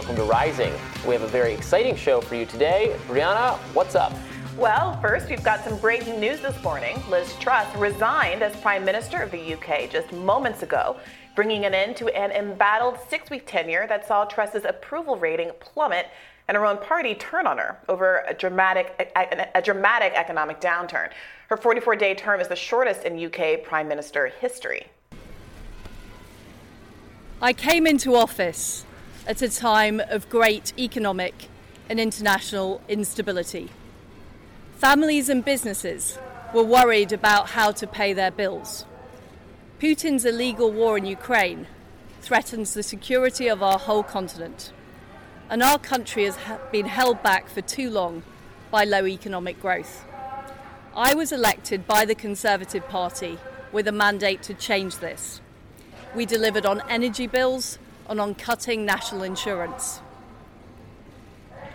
Welcome to Rising. We have a very exciting show for you today. Briahna, what's up? Well, first, we've got some breaking news this morning. Liz Truss resigned as Prime Minister of the UK just moments ago, bringing an end to an embattled six week tenure that saw Truss's approval rating plummet and her own party turn on her over a dramatic, a, a dramatic economic downturn. Her 44 day term is the shortest in UK Prime Minister history. I came into office at a time of great economic and international instability. Families and businesses were worried about how to pay their bills. Putin's illegal war in Ukraine threatens the security of our whole continent, and our country has been held back for too long by low economic growth. I was elected by the Conservative Party with a mandate to change this. We delivered on energy bills and on cutting national insurance.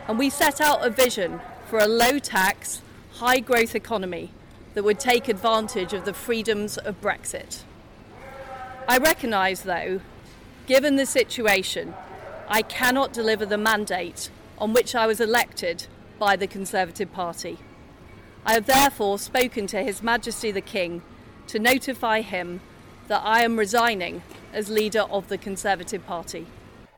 And we set out a vision for a low tax, high growth economy that would take advantage of the freedoms of Brexit. I recognise, though, given the situation, I cannot deliver the mandate on which I was elected by the Conservative Party. I have therefore spoken to His Majesty the King to notify him that I am resigning as leader of the Conservative Party.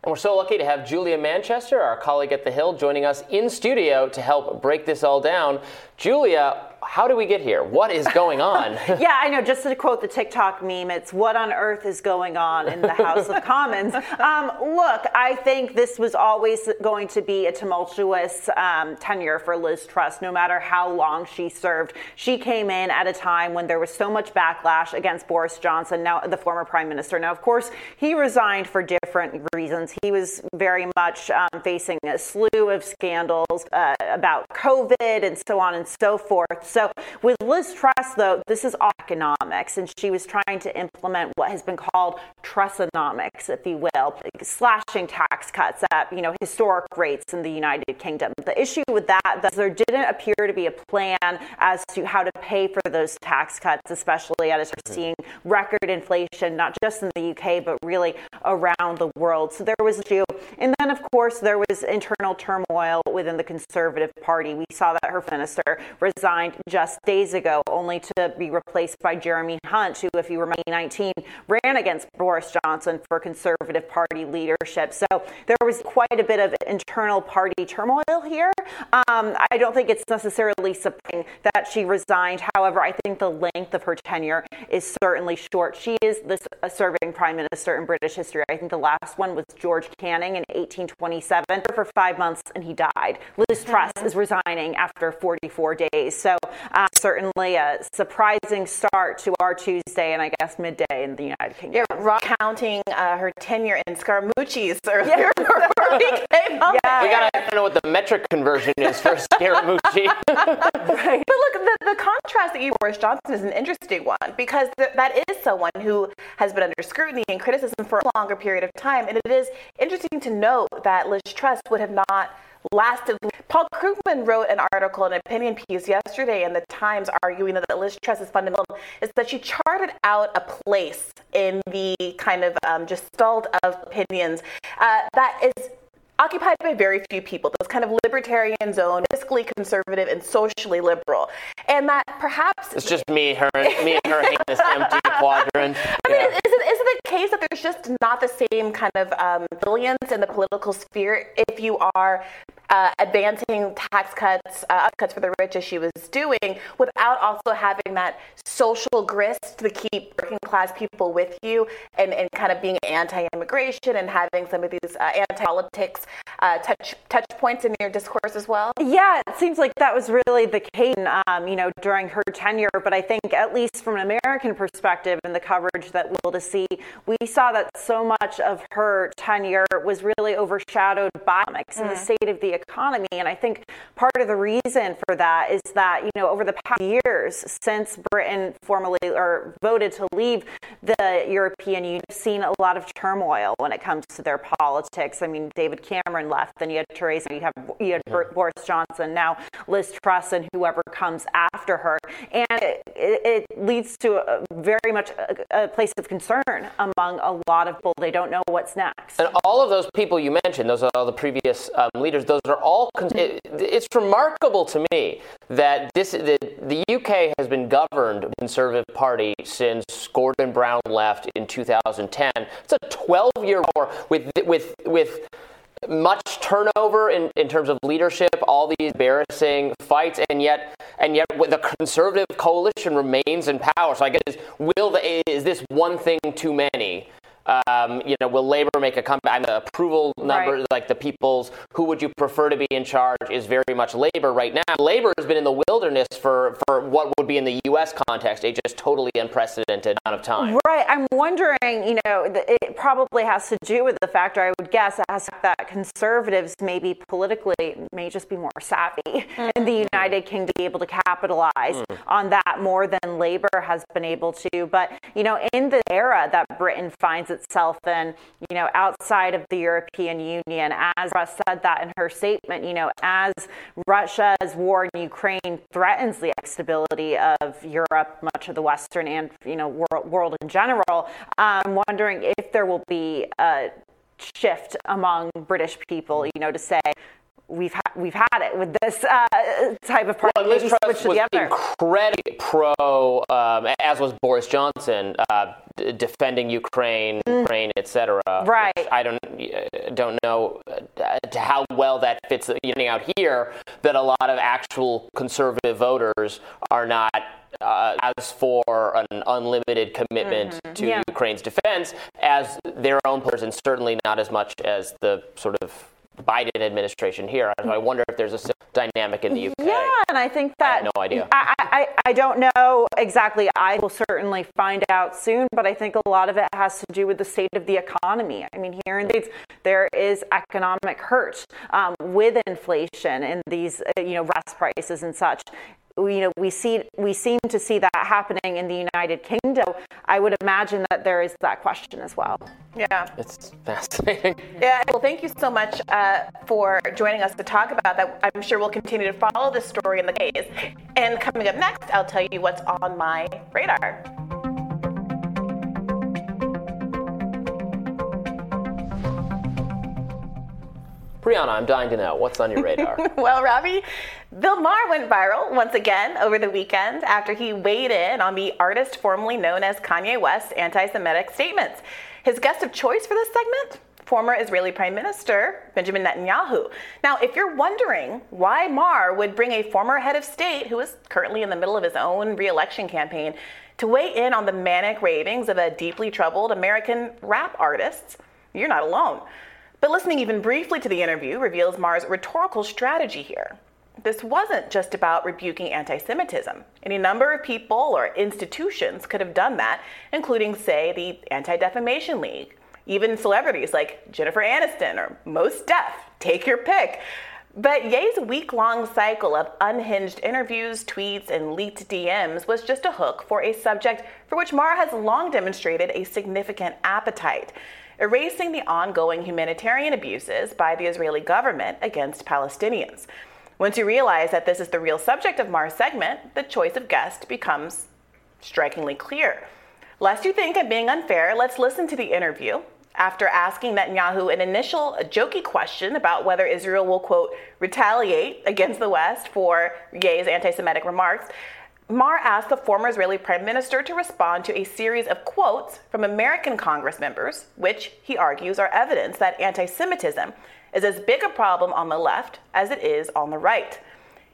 And we're so lucky to have Julia Manchester, our colleague at The Hill, joining us in studio to help break this all down. Julia, how do we get here? What is going on? yeah, I know. Just to quote the TikTok meme, it's what on earth is going on in the House of Commons. Um, look, I think this was always going to be a tumultuous um, tenure for Liz Truss, no matter how long she served. She came in at a time when there was so much backlash against Boris Johnson, now the former prime minister. Now, of course, he resigned for different reasons. He was very much um, facing a slew of scandals uh, about COVID and so on and so forth. So with Liz Truss, though, this is all economics, and she was trying to implement what has been called Trussonomics, if you will, slashing tax cuts at you know historic rates in the United Kingdom. The issue with that, that there didn't appear to be a plan as to how to pay for those tax cuts, especially as we're mm-hmm. seeing record inflation, not just in the UK but really around the world. So there was issue, and then of course there was internal turmoil within the Conservative Party. We saw that her minister resigned just days ago, only to be replaced by Jeremy Hunt, who, if you remember, 2019 ran against Boris Johnson for Conservative Party leadership. So there was quite a bit of internal party turmoil here. Um, I don't think it's necessarily surprising that she resigned. However, I think the length of her tenure is certainly short. She is the serving prime minister in British history. I think the last one was George Canning in 1827 for five months, and he died. Liz Truss is resigning after 44 days. So uh, certainly a surprising start to our Tuesday and I guess midday in the United Kingdom. Yeah, Rob counting uh, her tenure in Scaramucci's earlier yeah. Yeah. We gotta know what the metric conversion is for Scaramucci. right. But look, the, the contrast that you Boris Johnson is an interesting one because th- that is someone who has been under scrutiny and criticism for a longer period of time, and it is interesting to note that Liz Truss would have not lasted. Paul Krugman wrote an article, an opinion piece yesterday in the Times arguing that Liz Truss's fundamental is that she charted out a place in the kind of um, gestalt of opinions uh, that is occupied by very few people, this kind of libertarian zone, fiscally conservative and socially liberal. And that perhaps it's just me, her, me and her in this empty quadrant. I mean, is, it, is it the case that there's just not the same kind of um, brilliance in the political sphere if you are uh, advancing tax cuts, uh, cuts for the rich as she was doing, without also having that social grist to keep working class people with you and, and kind of being anti-immigration and having some of these uh, anti-politics uh, touch touch points in your discourse as well? Yeah, it seems like that was really the case, um, you know, during her tenure. But I think, at least from an American perspective, and the coverage that we'll to see, we saw that so much of her tenure was really overshadowed by economics mm. and the mm. state of the economy. And I think part of the reason for that is that, you know, over the past years since Britain formally or voted to leave the European Union, seen a lot of turmoil when it comes to their politics. I mean, David Cameron left, then you had Theresa, you have you had yeah. Boris Johnson, now Liz Truss, and whoever comes after her, and it, it leads to a, very much a, a, place of concern among a lot of people. They don't know what's next. And all of those people you mentioned, those are all the previous um, leaders. Those are all. Con- it, it's remarkable to me that this the, the UK has been governed Conservative Party since Gordon Brown left in 2010. It's a 12-year war with with with much turnover in, in terms of leadership, all these embarrassing fights, and yet and yet the conservative coalition remains in power. So I guess will the, is this one thing too many? Um, you know, will Labor make a comeback? The approval number, Right. like the people's, who would you prefer to be in charge, is very much Labor right now. Labor has been in the wilderness for, for what would be in the U.S. context a just totally unprecedented amount of time. Right. I'm wondering, you know, it probably has to do with the factor, I would guess, that conservatives maybe politically may just be more savvy in the United Kingdom, to be able to capitalize on that more than Labour has been able to. But, you know, in the era that Britain finds itself. In, you know, outside of the European Union, as Truss said that in her statement, you know, as Russia's war in Ukraine threatens the stability of Europe, much of the Western and you know world, world in general, I'm wondering if there will be a shift among British people, you know, to say we've ha- we've had it with this uh, type of party. Well, Liz Truss was incredibly pro, um, as was Boris Johnson, uh, d- defending Ukraine, Ukraine, etc. Mm. Right. I don't uh, don't know uh, to how well that fits. You know, out here that a lot of actual conservative voters are not. Uh, as for an unlimited commitment to Mm-hmm. Yeah. Ukraine's defense as their own person, certainly not as much as the sort of Biden administration here. So I wonder if there's a dynamic in the UK. Yeah, and I think I that have no idea. I, I, I don't know exactly. I will certainly find out soon, but I think a lot of it has to do with the state of the economy. I mean, here in the States, there is economic hurt um, with inflation and these, uh, you know, rest prices and such. We, you know, we see we seem to see that happening in the United Kingdom. I would imagine that there is that question as well. Yeah. It's fascinating. Yeah, well, thank you so much uh, for joining us to talk about that. I'm sure we'll continue to follow this story in the case. And coming up next, I'll tell you what's on my radar. Briahna, I'm dying to know what's on your radar. Well, Robby, Bill Maher went viral once again over the weekend after he weighed in on the artist formerly known as Kanye West's anti Semitic statements. His guest of choice for this segment? Former Israeli Prime Minister Benjamin Netanyahu. Now, if you're wondering why Maher would bring a former head of state who is currently in the middle of his own re election campaign to weigh in on the manic ravings of a deeply troubled American rap artist, you're not alone. But listening even briefly to the interview reveals Maher's rhetorical strategy here. This wasn't just about rebuking anti Semitism. Any number of people or institutions could have done that, including, say, the Anti Defamation League, even celebrities like Jennifer Aniston or Mos Def. Take your pick. But Ye's week long cycle of unhinged interviews, tweets, and leaked DMs was just a hook for a subject for which Maher has long demonstrated a significant appetite erasing the ongoing humanitarian abuses by the Israeli government against Palestinians. Once you realize that this is the real subject of Maher's segment, the choice of guest becomes strikingly clear. Lest you think I'm being unfair, let's listen to the interview. After asking Netanyahu an initial jokey question about whether Israel will, quote, retaliate against the West for Ye's anti Semitic remarks, Maher asked the former Israeli prime minister to respond to a series of quotes from American Congress members, which he argues are evidence that anti Semitism is as big a problem on the left as it is on the right.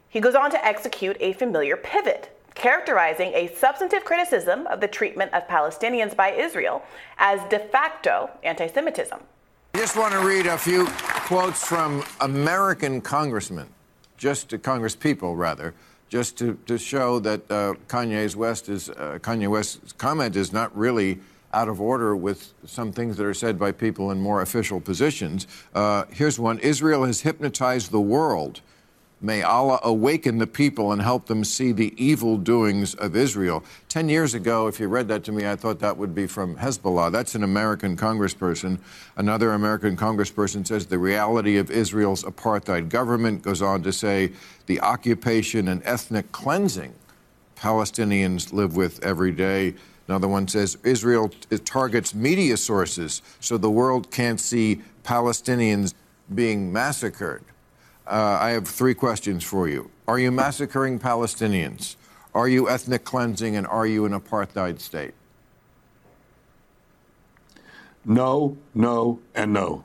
He goes on to execute a familiar pivot, characterizing a substantive criticism of the treatment of Palestinians by Israel as de facto anti Semitism. I just want to read a few quotes from American congressmen, just to Congress people, rather, just to, to show that uh, Kanye's West is, uh, Kanye West's comment is not really out of order with some things that are said by people in more official positions. Uh, here's one Israel has hypnotized the world. May Allah awaken the people and help them see the evil doings of Israel. Ten years ago, if you read that to me, I thought that would be from Hezbollah. That's an American congressperson. Another American congressperson says the reality of Israel's apartheid government goes on to say the occupation and ethnic cleansing Palestinians live with every day. Another one says Israel targets media sources so the world can't see Palestinians being massacred. Uh, I have three questions for you. Are you massacring Palestinians? Are you ethnic cleansing? And are you an apartheid state? No, no, and no.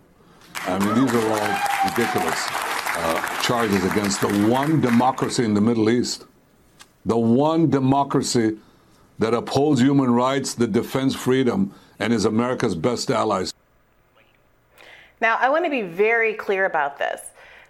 I mean, these are all ridiculous uh, charges against the one democracy in the Middle East, the one democracy that upholds human rights, that defends freedom, and is America's best allies. Now, I want to be very clear about this.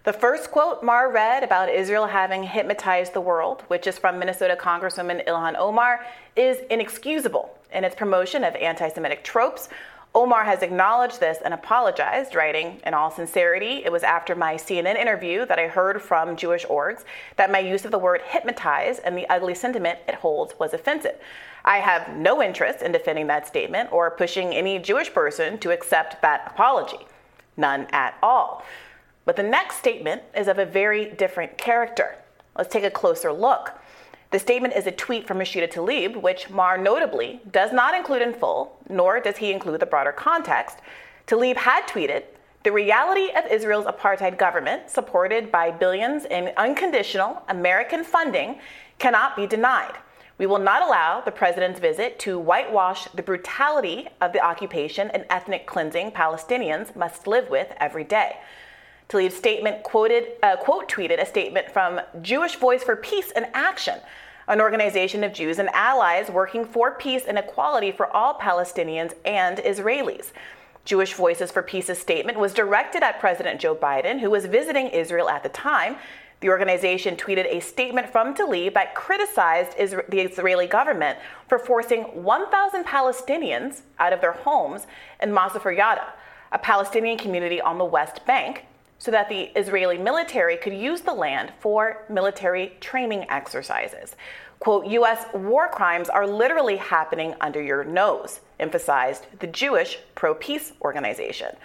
The first quote Maher read about Israel having hypnotized the world, which is from Minnesota Congresswoman Ilhan Omar, is inexcusable in its promotion of anti Semitic tropes Omar has acknowledged this and apologized, writing, In all sincerity, it was after my CNN interview that I heard from Jewish orgs that my use of the word hypnotize and the ugly sentiment it holds was offensive. I have no interest in defending that statement or pushing any Jewish person to accept that apology. None at all. But the next statement is of a very different character. Let's take a closer look. The statement is a tweet from Rashida Tlaib, which Maher notably does not include in full, nor does he include the broader context. Tlaib had tweeted, the reality of Israel's apartheid government, supported by billions in unconditional American funding, cannot be denied. We will not allow the president's visit to whitewash the brutality of the occupation and ethnic cleansing Palestinians must live with every day. Tlaib's statement quoted, uh, quote tweeted a statement from Jewish Voice for Peace and Action, an organization of Jews and allies working for peace and equality for all Palestinians and Israelis. Jewish Voices for Peace's statement was directed at President Joe Biden, who was visiting Israel at the time. The organization tweeted a statement from Tlaib that criticized the Israeli government for forcing 1,000 Palestinians out of their homes in Masafer Yatta, a Palestinian community on the West Bank, so that the Israeli military could use the land for military training exercises. Quote, U.S. war crimes are literally happening under your nose, emphasized the Jewish pro peace organization.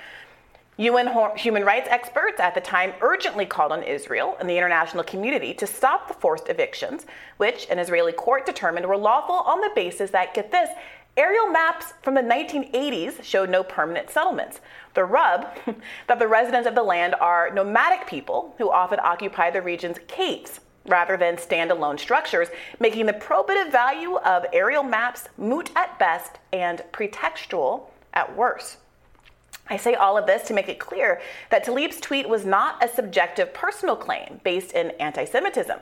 UN human rights experts at the time urgently called on Israel and the international community to stop the forced evictions, which an Israeli court determined were lawful on the basis that, get this, Aerial maps from the 1980s showed no permanent settlements. The rub that the residents of the land are nomadic people who often occupy the region's caves rather than standalone structures, making the probative value of aerial maps moot at best and pretextual at worst. I say all of this to make it clear that Tlaib's tweet was not a subjective personal claim based in anti Semitism.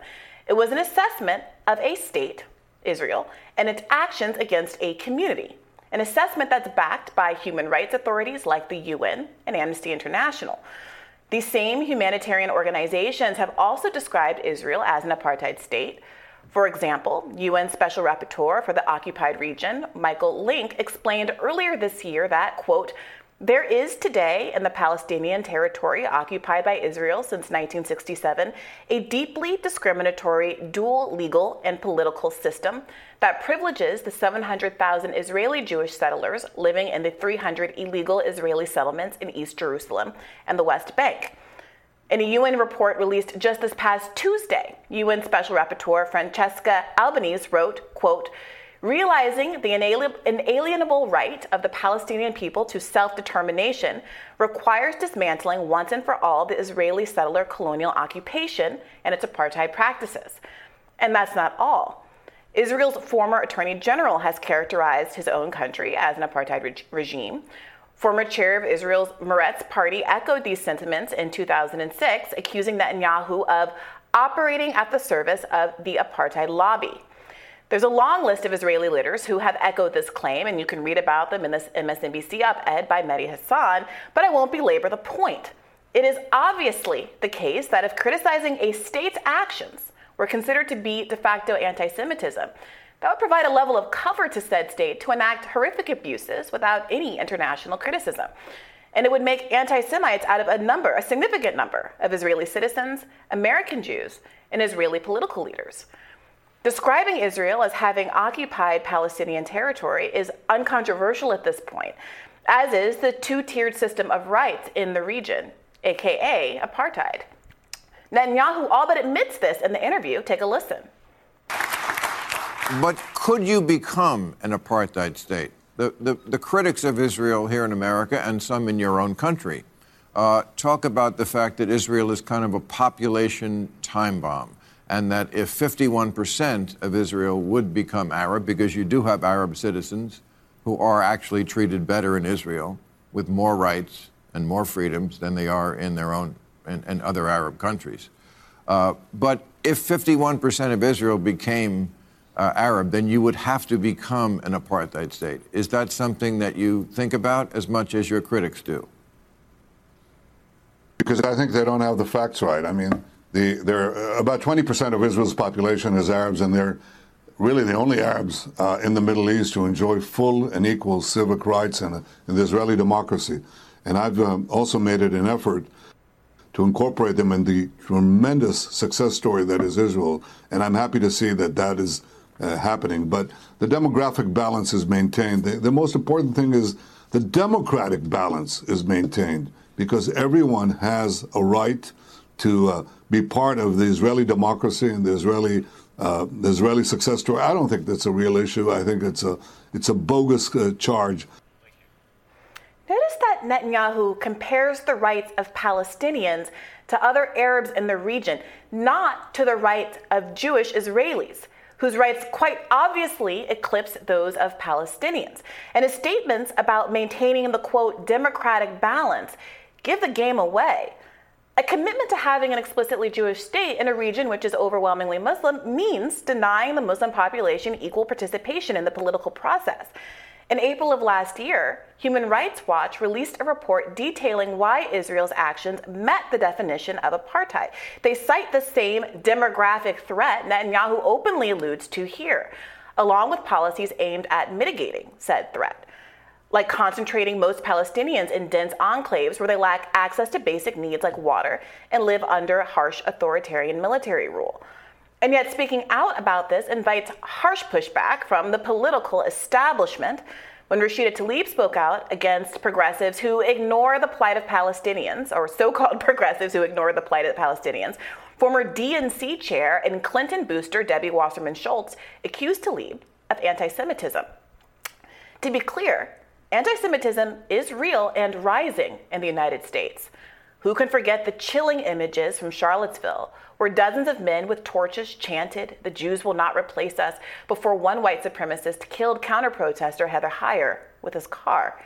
It was an assessment of a state Israel, and its actions against a community. An assessment that's backed by human rights authorities like the UN and Amnesty International. These same humanitarian organizations have also described Israel as an apartheid state. For example, UN Special Rapporteur for the occupied region, Michael Lynk, explained earlier this year that, quote, there is today in the Palestinian territory occupied by Israel since 1967 a deeply discriminatory dual legal and political system that privileges the 700,000 Israeli Jewish settlers living in the 300 illegal Israeli settlements in East Jerusalem and the West Bank. In a UN report released just this past Tuesday, UN Special Rapporteur Francesca Albanese wrote, quote, Realizing the inalienable right of the Palestinian people to self determination requires dismantling once and for all the Israeli settler colonial occupation and its apartheid practices. And that's not all. Israel's former attorney general has characterized his own country as an apartheid reg- regime. Former chair of Israel's Meretz party echoed these sentiments in 2006, accusing Netanyahu of operating at the service of the apartheid lobby. There's a long list of Israeli leaders who have echoed this claim, and you can read about them in this MSNBC op ed by Mehdi Hasan, but I won't belabor the point. It is obviously the case that if criticizing a state's actions were considered to be de facto anti Semitism, that would provide a level of cover to said state to enact horrific abuses without any international criticism. And it would make anti Semites out of a number, a significant number, of Israeli citizens, American Jews, and Israeli political leaders. Describing Israel as having occupied Palestinian territory is uncontroversial at this point, as is the two tiered system of rights in the region, aka apartheid. Netanyahu all but admits this in the interview. Take a listen. but could you become an apartheid state? The, the, the, critics of Israel here in America and some in your own country uh, talk about the fact that Israel is kind of a population time bomb, and that if 51% of Israel would become Arab, because you do have Arab citizens who are actually treated better in Israel with more rights and more freedoms than they are in their own and, other Arab countries. Uh, but if 51% of Israel became uh, Arab, then you would have to become an apartheid state. Is that something that you think about as much as your critics do? Because I think they don't have the facts right. I mean, the, they're, uh, about 20% of Israel's population is Arabs, and they're really the only Arabs uh, in the Middle East who enjoy full and equal civic rights in, in the Israeli democracy. And I've um, also made it an effort to incorporate them in the tremendous success story that is Israel. And I'm happy to see that that is uh, happening. But the demographic balance is maintained. The, the, most important thing is the democratic balance is maintained because everyone has a right to uh, be part of the Israeli democracy and the Israeli uh, the Israeli success story. I don't think that's a real issue. I think it's a it's a bogus uh, charge. Notice that Netanyahu compares the rights of Palestinians to other Arabs in the region, not to the rights of Jewish Israelis whose rights quite obviously eclipse those of Palestinians. And his statements about maintaining the quote democratic balance give the game away. A commitment to having an explicitly Jewish state in a region which is overwhelmingly Muslim means denying the Muslim population equal participation in the political process. In April of last year, Human Rights Watch released a report detailing why Israel's actions met the definition of apartheid. They cite the same demographic threat Netanyahu openly alludes to here, along with policies aimed at mitigating said threat, like concentrating most Palestinians in dense enclaves where they lack access to basic needs like water and live under harsh authoritarian military rule. And yet, speaking out about this invites harsh pushback from the political establishment when Rashida Tlaib spoke out against progressives who ignore the plight of Palestinians, or so called progressives who ignore the plight of the Palestinians. Former DNC chair and Clinton booster Debbie Wasserman Schultz accused Tlaib of anti Semitism. To be clear, anti Semitism is real and rising in the United States. Who can forget the chilling images from Charlottesville, where dozens of men with torches chanted, The Jews will not replace us, before one white supremacist killed counter protester Heather Heyer with his car?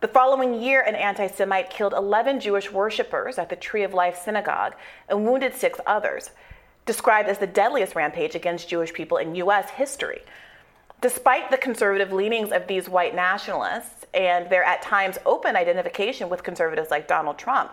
The following year, an anti Semite killed 11 Jewish worshippers at the Tree of Life synagogue and wounded six others, described as the deadliest rampage against Jewish people in U.S. history. Despite the conservative leanings of these white nationalists, and their at times open identification with conservatives like Donald Trump,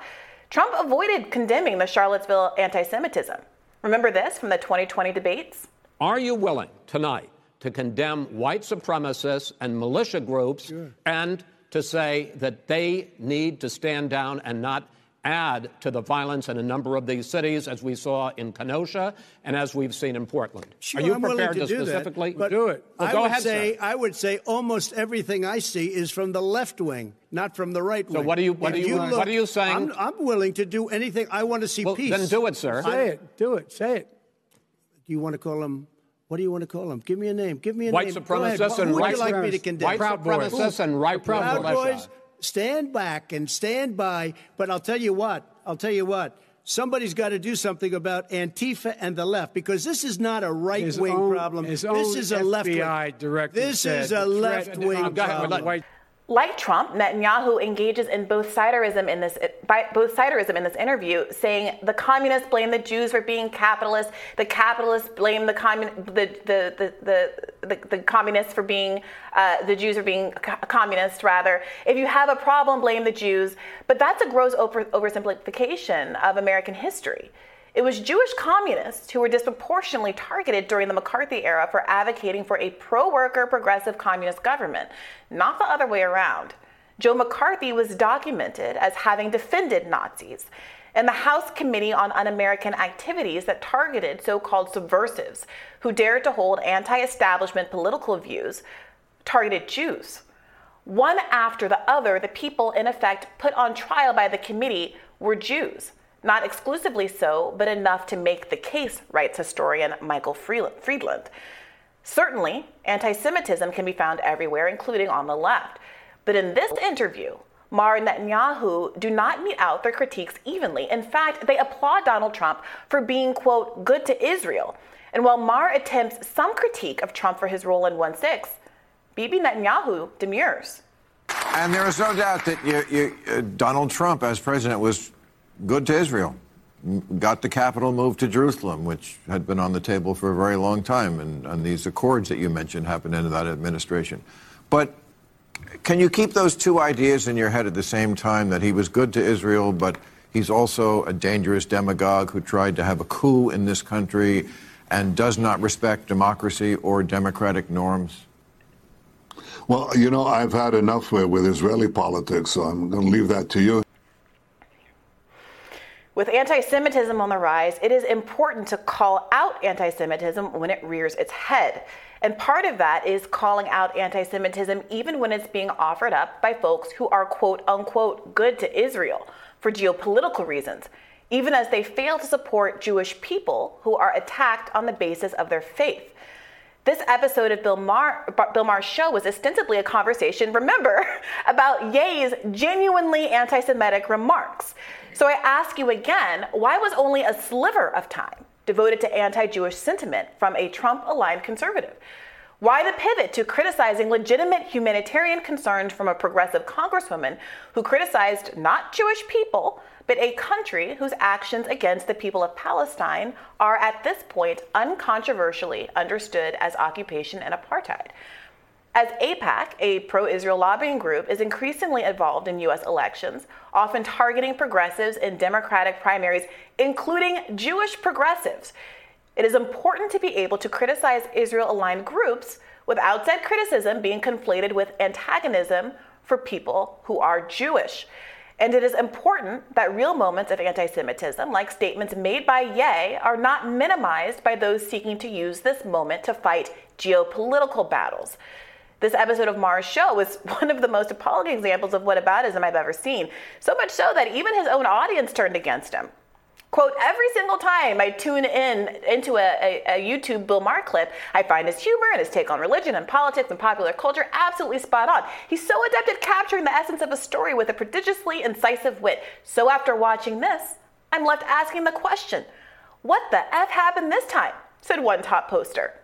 Trump avoided condemning the Charlottesville anti Semitism. Remember this from the 2020 debates? Are you willing tonight to condemn white supremacists and militia groups sure. and to say that they need to stand down and not add to the violence in a number of these cities, as we saw in Kenosha and as we've seen in Portland. Sure, Are you I'm prepared to, to specifically that, do it? Well, I go would ahead, say sir. I would say almost everything I see is from the left wing, not from the right wing. So what are you what are you, you look, what are you saying? I'm, I'm, willing to do anything. I want to see well, peace. Then do it, sir. Say it. Do it. Say it. Do you want to call them? What do you want to call them? Give me a name. Give me a white name. Supremacists and Who right would you like me to condemn? White Proud supremacists boys. and right Proud Boys. Stand back and stand by. But I'll tell you what. I'll tell you what. Somebody's got to do something about Antifa and the left because this is not a right wing problem. This is a left wing. This is a left wing problem. Like Trump, Netanyahu engages in both siderism in this both siderism in this interview, saying the communists blame the Jews for being capitalists, the capitalists blame the commun- the, the, the, the, the, communists for being uh, the Jews for being co- communist. Rather, if you have a problem, blame the Jews. But that's a gross over- oversimplification of American history. It was Jewish communists who were disproportionately targeted during the McCarthy era for advocating for a pro worker progressive communist government, not the other way around. Joe McCarthy was documented as having defended Nazis, and the House Committee on Un American Activities that targeted so called subversives who dared to hold anti establishment political views targeted Jews. One after the other, the people in effect put on trial by the committee were Jews. Not exclusively so, but enough to make the case, writes historian Michael Friedland. Certainly, anti Semitism can be found everywhere, including on the left. But in this interview, Maher and Netanyahu do not mete out their critiques evenly. In fact, they applaud Donald Trump for being, quote, good to Israel. And while Maher attempts some critique of Trump for his role in 1 6, Bibi Netanyahu demurs. And there is no doubt that you, you, uh, Donald Trump, as president, was good to Israel. Got the capital moved to Jerusalem, which had been on the table for a very long time, and, and these accords that you mentioned happened in that administration. But can you keep those two ideas in your head at the same time that he was good to Israel, but he's also a dangerous demagogue who tried to have a coup in this country and does not respect democracy or democratic norms? Well, you know, I've had enough with, with Israeli politics, so I'm going to leave that to you. With anti Semitism on the rise, it is important to call out anti Semitism when it rears its head. And part of that is calling out anti Semitism even when it's being offered up by folks who are quote unquote good to Israel for geopolitical reasons, even as they fail to support Jewish people who are attacked on the basis of their faith. This episode of Bill, Maher, Bill Maher's show was ostensibly a conversation, remember, about Ye's genuinely anti Semitic remarks. So I ask you again why was only a sliver of time devoted to anti Jewish sentiment from a Trump aligned conservative? Why the pivot to criticizing legitimate humanitarian concerns from a progressive congresswoman who criticized not Jewish people, but a country whose actions against the people of Palestine are at this point uncontroversially understood as occupation and apartheid. As AIPAC, a pro Israel lobbying group, is increasingly involved in U.S. elections, often targeting progressives in Democratic primaries, including Jewish progressives, it is important to be able to criticize Israel aligned groups without said criticism being conflated with antagonism for people who are Jewish. And it is important that real moments of anti Semitism, like statements made by Ye, are not minimized by those seeking to use this moment to fight geopolitical battles. This episode of Maher's show was one of the most appalling examples of whataboutism I've ever seen. So much so that even his own audience turned against him. Quote, every single time I tune in into a, a, a, YouTube Bill Maher clip, I find his humor and his take on religion and politics and popular culture absolutely spot on. He's so adept at capturing the essence of a story with a prodigiously incisive wit. So after watching this, I'm left asking the question, what the F happened this time? said one top poster.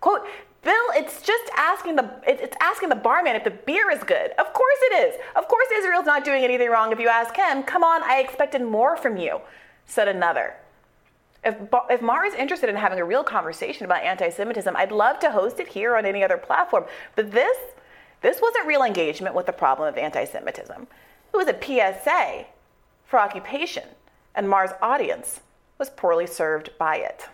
Quote, Bill, it's just asking the it's asking the barman if the beer is good. Of course it is. Of course Israel's not doing anything wrong if you ask him. Come on, I expected more from you said another. If, if Maher is interested in having a real conversation about anti Semitism, I'd love to host it here on any other platform. But this, this wasn't real engagement with the problem of anti Semitism. It was a PSA for occupation, and Maher's audience was poorly served by it.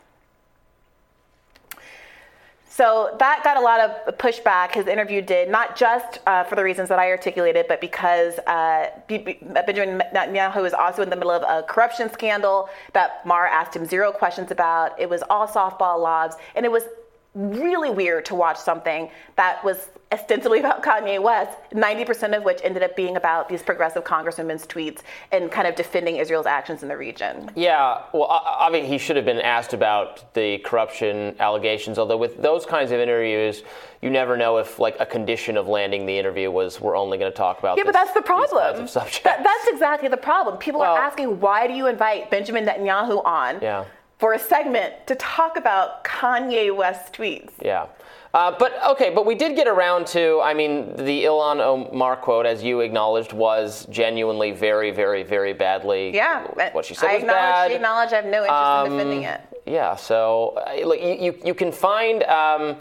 So that got a lot of pushback. His interview did, not just uh, for the reasons that I articulated, but because uh, Benjamin Netanyahu was also in the middle of a corruption scandal that Maher asked him zero questions about. It was all softball lobs, and it was really weird to watch something that was ostensibly about Kanye West, 90% of which ended up being about these progressive congresswomen's tweets and kind of defending Israel's actions in the region. Yeah, well, I mean, he should have been asked about the corruption allegations, although with those kinds of interviews, you never know if like a condition of landing the interview was we're only going to talk about yeah this, but that's the problem. that, that's exactly the problem. People well, are asking why do you invite benjamin netanyahu on? Yeah for a segment to talk about Kanye West tweets. Yeah. Uh, but okay, but we did get around to. I mean, the Ilhan Omar quote, as you acknowledged, was genuinely very, very, very badly. Yeah, what she said I was bad. She acknowledged. I have no interest um, in defending it. Yeah, so uh, like you, you, you can find. Um,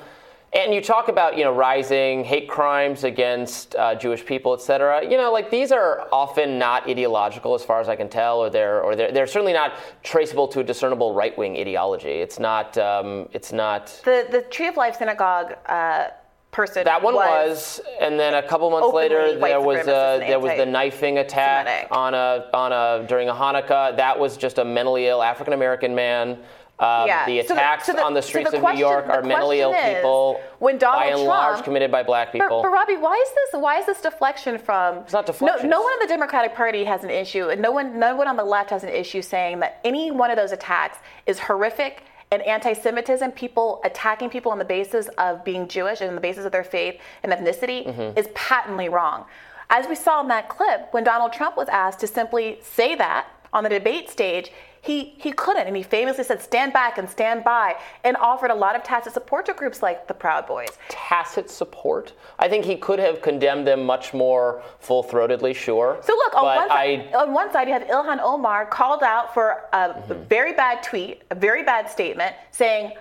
and you talk about you know rising hate crimes against uh, Jewish people, et cetera. You know, like these are often not ideological, as far as I can tell, or they're or they're, they're certainly not traceable to a discernible right wing ideology. It's not. Um, it's not. The the Tree of Life synagogue. Uh, person that one was, was and then a couple months later there was a, there was the knifing attack on a on a during a Hanukkah that was just a mentally ill African American man um, yeah. The attacks so the, so the, on the streets so the of New York are mentally ill people, when Donald by and Trump, large, committed by black people. But, but, Robby, why is this? Why is this deflection from? It's not deflection. No, no one in the Democratic Party has an issue, and no one, no one on the left has an issue saying that any one of those attacks is horrific and anti-Semitism, people attacking people on the basis of being Jewish and on the basis of their faith and ethnicity, mm-hmm. is patently wrong. As we saw in that clip, when Donald Trump was asked to simply say that on the debate stage, he, he couldn't. And he famously said, stand back and stand by, and offered a lot of tacit support to groups like the Proud Boys. Tacit support? I think he could have condemned them much more full throatedly, sure. So, look, on one, side, on one, side, you have Ilhan Omar called out for a mm-hmm. very bad tweet, a very bad statement, saying,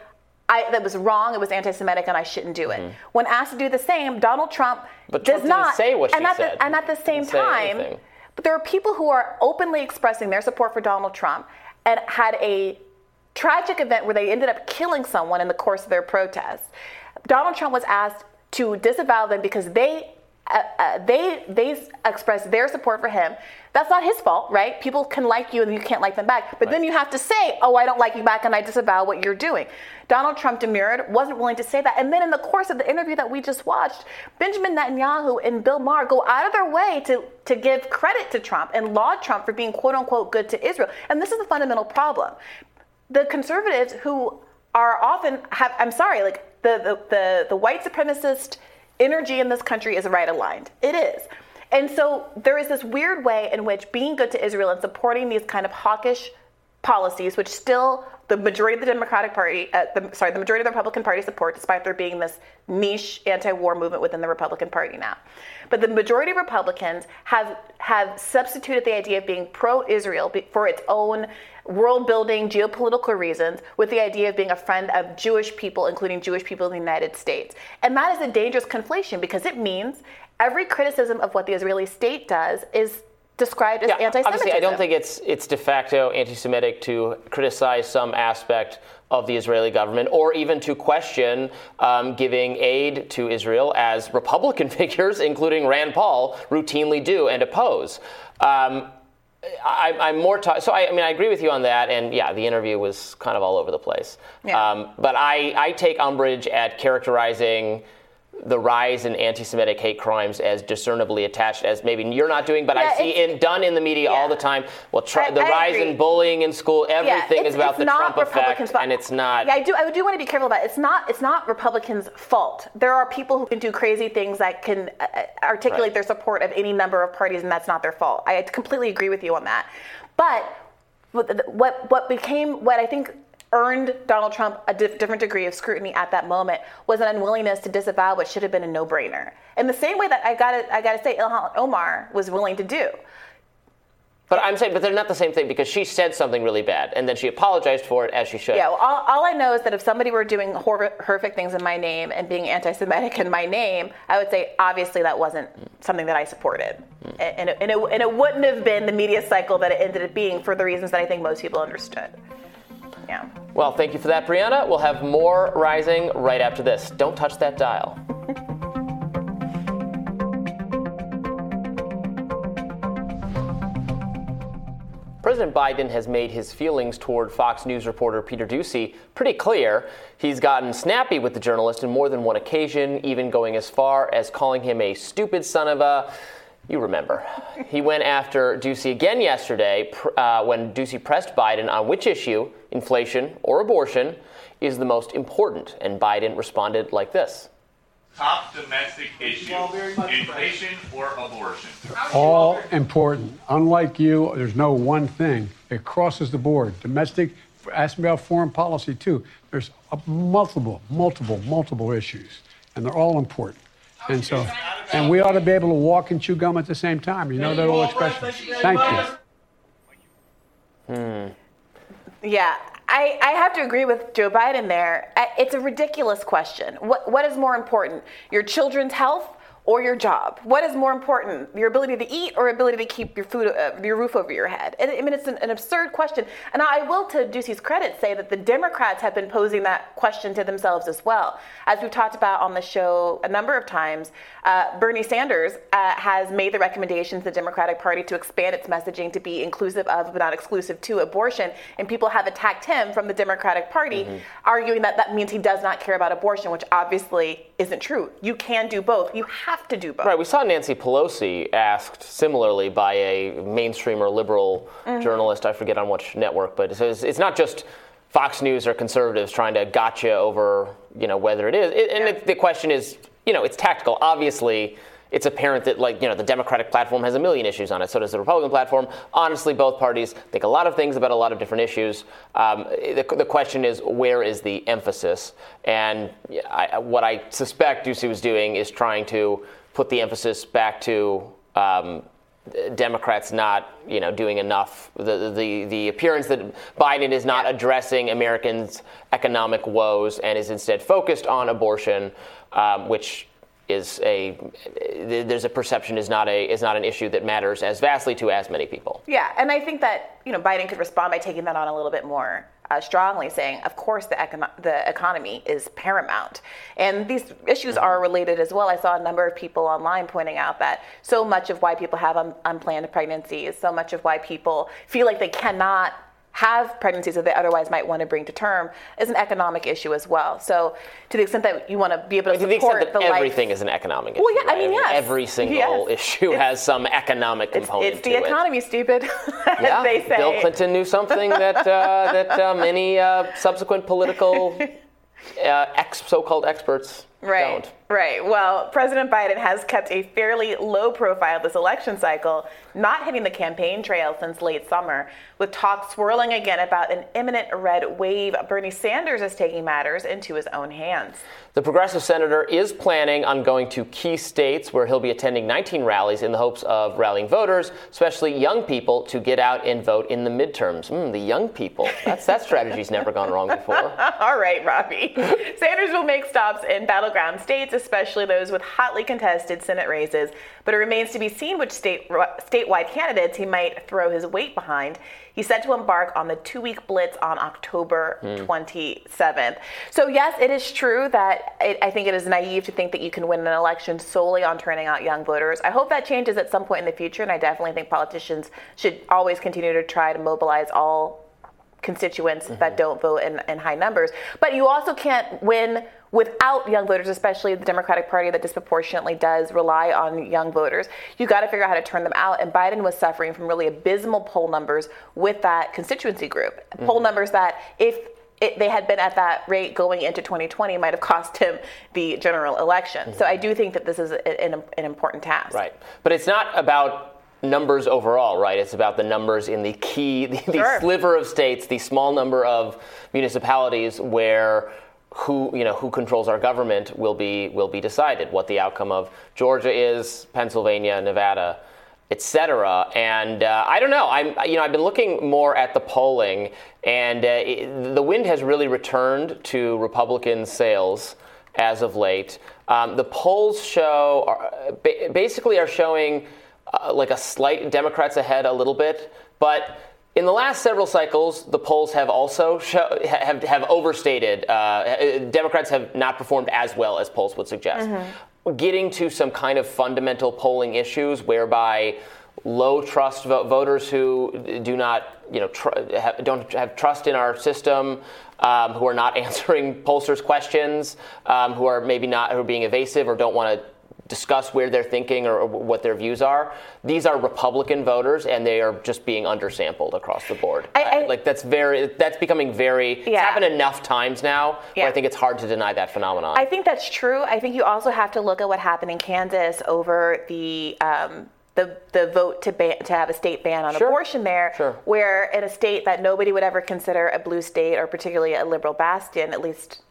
I, that was wrong. It was anti-Semitic, and I shouldn't do it. Mm-hmm. When asked to do the same, Donald Trump but does Trump not say what she and at said. The, and at the same time, but there are people who are openly expressing their support for Donald Trump and had a tragic event where they ended up killing someone in the course of their protest. Donald Trump was asked to disavow them because they uh, uh, they they expressed their support for him. That's not his fault, right? People can like you and you can't like them back. But right. then you have to say, "Oh, I don't like you back and I disavow what you're doing." Donald Trump demurred, wasn't willing to say that. And then in the course of the interview that we just watched, Benjamin Netanyahu and Bill Maher go out of their way to to give credit to Trump and laud Trump for being quote unquote good to Israel. And this is the fundamental problem. The conservatives who are often have I'm sorry, like the the the, the white supremacist energy in this country is right aligned. It is. And so there is this weird way in which being good to Israel and supporting these kind of hawkish policies, which still the majority of the Democratic Party, uh, the, sorry, the majority of the Republican Party support, despite there being this niche anti-war movement within the Republican Party now. But the majority of Republicans have have substituted the idea of being pro-Israel for its own world-building geopolitical reasons with the idea of being a friend of Jewish people, including Jewish people in the United States. And that is a dangerous conflation because it means every criticism of what the Israeli state does is described as yeah, anti-Semitism. Obviously, I don't think it's it's de facto anti-Semitic to criticize some aspect of the Israeli government, or even to question um, giving aid to Israel, as Republican figures, including Rand Paul, routinely do and oppose. Um, I, am more t- so. I, I, mean, I agree with you on that, and yeah, the interview was kind of all over the place. Yeah. Um, but I, I take umbrage at characterizing the rise in anti-Semitic hate crimes as discernibly attached as maybe you're not doing, but yeah, I see in done in the media yeah. all the time. Well, tr- I, the I rise agree. in bullying in school, everything yeah, is about the Trump effect, and it's not. Yeah, I do. I do want to be careful about it. It's not. It's not Republicans' fault. There are people who can do crazy things that can uh, uh articulate right. their support of any number of parties, and that's not their fault. I completely agree with you on that. But what what became what I think earned Donald Trump a dif- different degree of scrutiny at that moment was an unwillingness to disavow what should have been a no-brainer. In the same way that I got I got to say Ilhan Omar was willing to do. But I'm saying, but they're not the same thing because she said something really bad and then she apologized for it as she should. Yeah, well, all, all I know is that if somebody were doing horrific things in my name and being anti Semitic in my name, I would say, obviously, that wasn't something that I supported. Mm. And, it, and, it, and it wouldn't have been the media cycle that it ended up being for the reasons that I think most people understood. Well, thank you for that, Briahna. We'll have more rising right after this. Don't touch that dial. President Biden has made his feelings toward Fox News reporter Peter Doocy pretty clear. He's gotten snappy with the journalist on more than one occasion, even going as far as calling him a stupid son of a you remember. He went after Doocy again yesterday uh, when Doocy pressed Biden on which issue, inflation or abortion, is the most important. And Biden responded like this Top domestic issue inflation or abortion? All important. Unlike you, there's no one thing. It crosses the board. Domestic, ask me about foreign policy too. There's multiple, multiple, multiple issues, and they're all important. And so, and we ought to be able to walk and chew gum at the same time. You know that old expression. Thank you. Hmm. Yeah, I, I have to agree with Joe Biden there. It's a ridiculous question. What, what is more important, your children's health or your job? What is more important, your ability to eat or ability to keep your food, uh, your roof over your head? And, I mean, it's an, an, absurd question. And I will, to Doocy's credit, say that the Democrats have been posing that question to themselves as well. As we've talked about on the show a number of times, uh, Bernie Sanders uh, has made the recommendation to the Democratic Party to expand its messaging to be inclusive of, but not exclusive to, abortion. And people have attacked him from the Democratic Party, mm-hmm. arguing that that means he does not care about abortion, which obviously isn't true. You can do both. You have to do both. Right. We saw Nancy Pelosi asked similarly by a mainstream or liberal mm-hmm. journalist. I forget on which network, but it says it's not just Fox News or conservatives trying to gotcha over, you know, whether it is. It, and it, the question is, you know, it's tactical. Obviously, it's apparent that, like, you know, the Democratic platform has a million issues on it. So does the Republican platform. Honestly, both parties think a lot of things about a lot of different issues. Um, the, the, question is, where is the emphasis? And I, what I suspect Doocy was doing is trying to put the emphasis back to. Um, Democrats not, you know, doing enough. The, the the appearance that Biden is not addressing Americans' economic woes and is instead focused on abortion, um, which is a there's a perception is not a is not an issue that matters as vastly to as many people. Yeah, and I think that you know Biden could respond by taking that on a little bit more uh, strongly, saying, of course, the, econ- the economy is paramount. And these issues are mm-hmm. related as well. I saw a number of people online pointing out that so much of why people have un- unplanned pregnancies, so much of why people feel like they cannot have pregnancies that they otherwise might want to bring to term is an economic issue as well. So, to the extent that you want to be able to, to support the, the everything life, is an economic issue. Well, yeah, right? I mean, yes. every single yes. issue it's, has some economic component. It's, it's the it. economy, stupid. yeah, they say. Bill Clinton knew something that uh, that uh, many uh, subsequent political uh, ex, so-called experts right. don't. Right. Well, President Biden has kept a fairly low profile this election cycle, not hitting the campaign trail since late summer, with talk swirling again about an imminent red wave. Bernie Sanders is taking matters into his own hands. The progressive senator is planning on going to key states where he'll be attending 19 rallies in the hopes of rallying voters, especially young people, to get out and vote in the midterms. Mm, the young people. That's, that strategy's never gone wrong before. All right, Robby. Sanders will make stops in battleground states especially those with hotly contested Senate races. But it remains to be seen which state, statewide candidates he might throw his weight behind. He's set to embark on the two week blitz on October mm. 27th. So, yes, it is true that it, I think it is naive to think that you can win an election solely on turning out young voters. I hope that changes at some point in the future, and I definitely think politicians should always continue to try to mobilize all constituents mm-hmm. that don't vote in, in high numbers. But you also can't win without young voters, especially the Democratic Party that disproportionately does rely on young voters, you got to figure out how to turn them out. And Biden was suffering from really abysmal poll numbers with that constituency group. Mm-hmm. Poll numbers that, if it, they had been at that rate going into 2020 might have cost him the general election. Mm-hmm. So I do think that this is an, an important task. Right. But it's not about numbers overall, right? It's about the numbers in the key, the, the sure. sliver of states, the small number of municipalities where who you know who controls our government will be will be decided. What the outcome of Georgia is, Pennsylvania, Nevada, etc. And uh, I don't know. I'm you know I've been looking more at the polling, and uh, it, the wind has really returned to Republican sails as of late. Um, the polls show are, basically are showing uh, like a slight Democrats ahead a little bit, but in the last several cycles, the polls have also show, have, have overstated. Uh, Democrats have not performed as well as polls would suggest. Mm-hmm. Getting to some kind of fundamental polling issues whereby low trust vo- voters who do not, you know, tr- have, don't have trust in our system, um, who are not answering pollsters' questions, um, who are maybe not who are being evasive or don't want to discuss where they're thinking or, what their views are. These are Republican voters, and they are just being undersampled across the board. I, I, like that's very that's becoming very. Yeah. It's happened enough times now yeah. where I think it's hard to deny that phenomenon. I think that's true. I think you also have to look at what happened in Kansas over the. Um, the, the vote to ban, to have a state ban on sure. abortion there, sure. where in a state that nobody would ever consider a blue state or particularly a liberal bastion, at least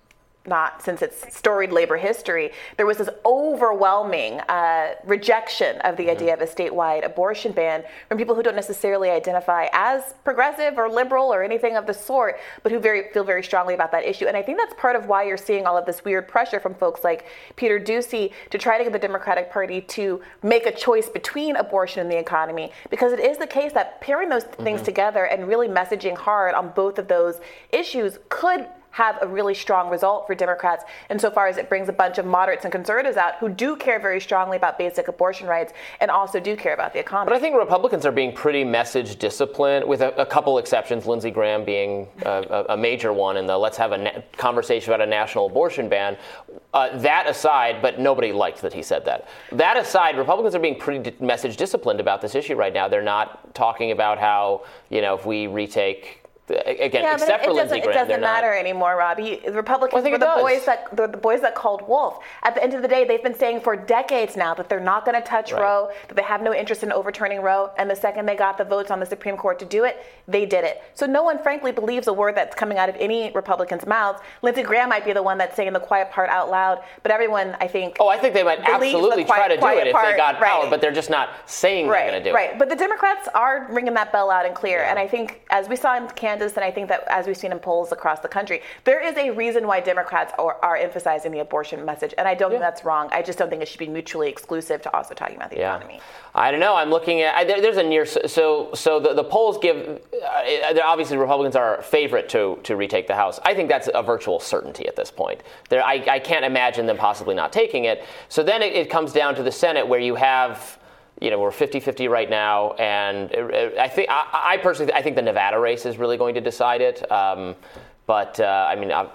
not since its storied labor history, there was this overwhelming uh, rejection of the mm-hmm. idea of a statewide abortion ban from people who don't necessarily identify as progressive or liberal or anything of the sort, but who very feel very strongly about that issue. And I think that's part of why you're seeing all of this weird pressure from folks like Peter Doocy to try to get the Democratic Party to make a choice between abortion and the economy, because it is the case that pairing those mm-hmm. things together and really messaging hard on both of those issues could have a really strong result for Democrats insofar as it brings a bunch of moderates and conservatives out who do care very strongly about basic abortion rights and also do care about the economy. But I think Republicans are being pretty message disciplined, with a, a couple exceptions, Lindsey Graham being a, a, major one in the let's have a na- conversation about a national abortion ban. Uh, that aside, but nobody liked that he said that. That aside, Republicans are being pretty message disciplined about this issue right now. They're not talking about how, you know, if we retake again, yeah, except it, for Lindsey doesn't, Graham, it doesn't matter anymore, Robby. The Republicans well, were the does. boys that the, the, boys that called Wolf. At the end of the day, they've been saying for decades now that they're not going to touch right. Roe, that they have no interest in overturning Roe, and the second they got the votes on the Supreme Court to do it, they did it. So no one, frankly, believes a word that's coming out of any Republican's mouth. Lindsey Graham might be the one that's saying the quiet part out loud, but everyone, I think. Oh, I think they might absolutely the quiet, try to do it if they got right. power, but they're just not saying right, they're going to do right. it. Right, but the Democrats are ringing that bell out and clear, yeah. and I think as we saw in Kansas, and I think that as we've seen in polls across the country, there is a reason why Democrats are, are emphasizing the abortion message, and I don't yeah. think that's wrong. I just don't think it should be mutually exclusive to also talking about the yeah. economy. I don't know. I'm looking at I, there, there's a near so so the, the polls give uh, obviously Republicans are favorite to to retake the House. I think that's a virtual certainty at this point. There, I, I can't imagine them possibly not taking it. So then it, it comes down to the Senate where you have you know, we're 50-50 right now, and I think I, I, personally I think the Nevada race is really going to decide it. Um, but uh, I mean, uh,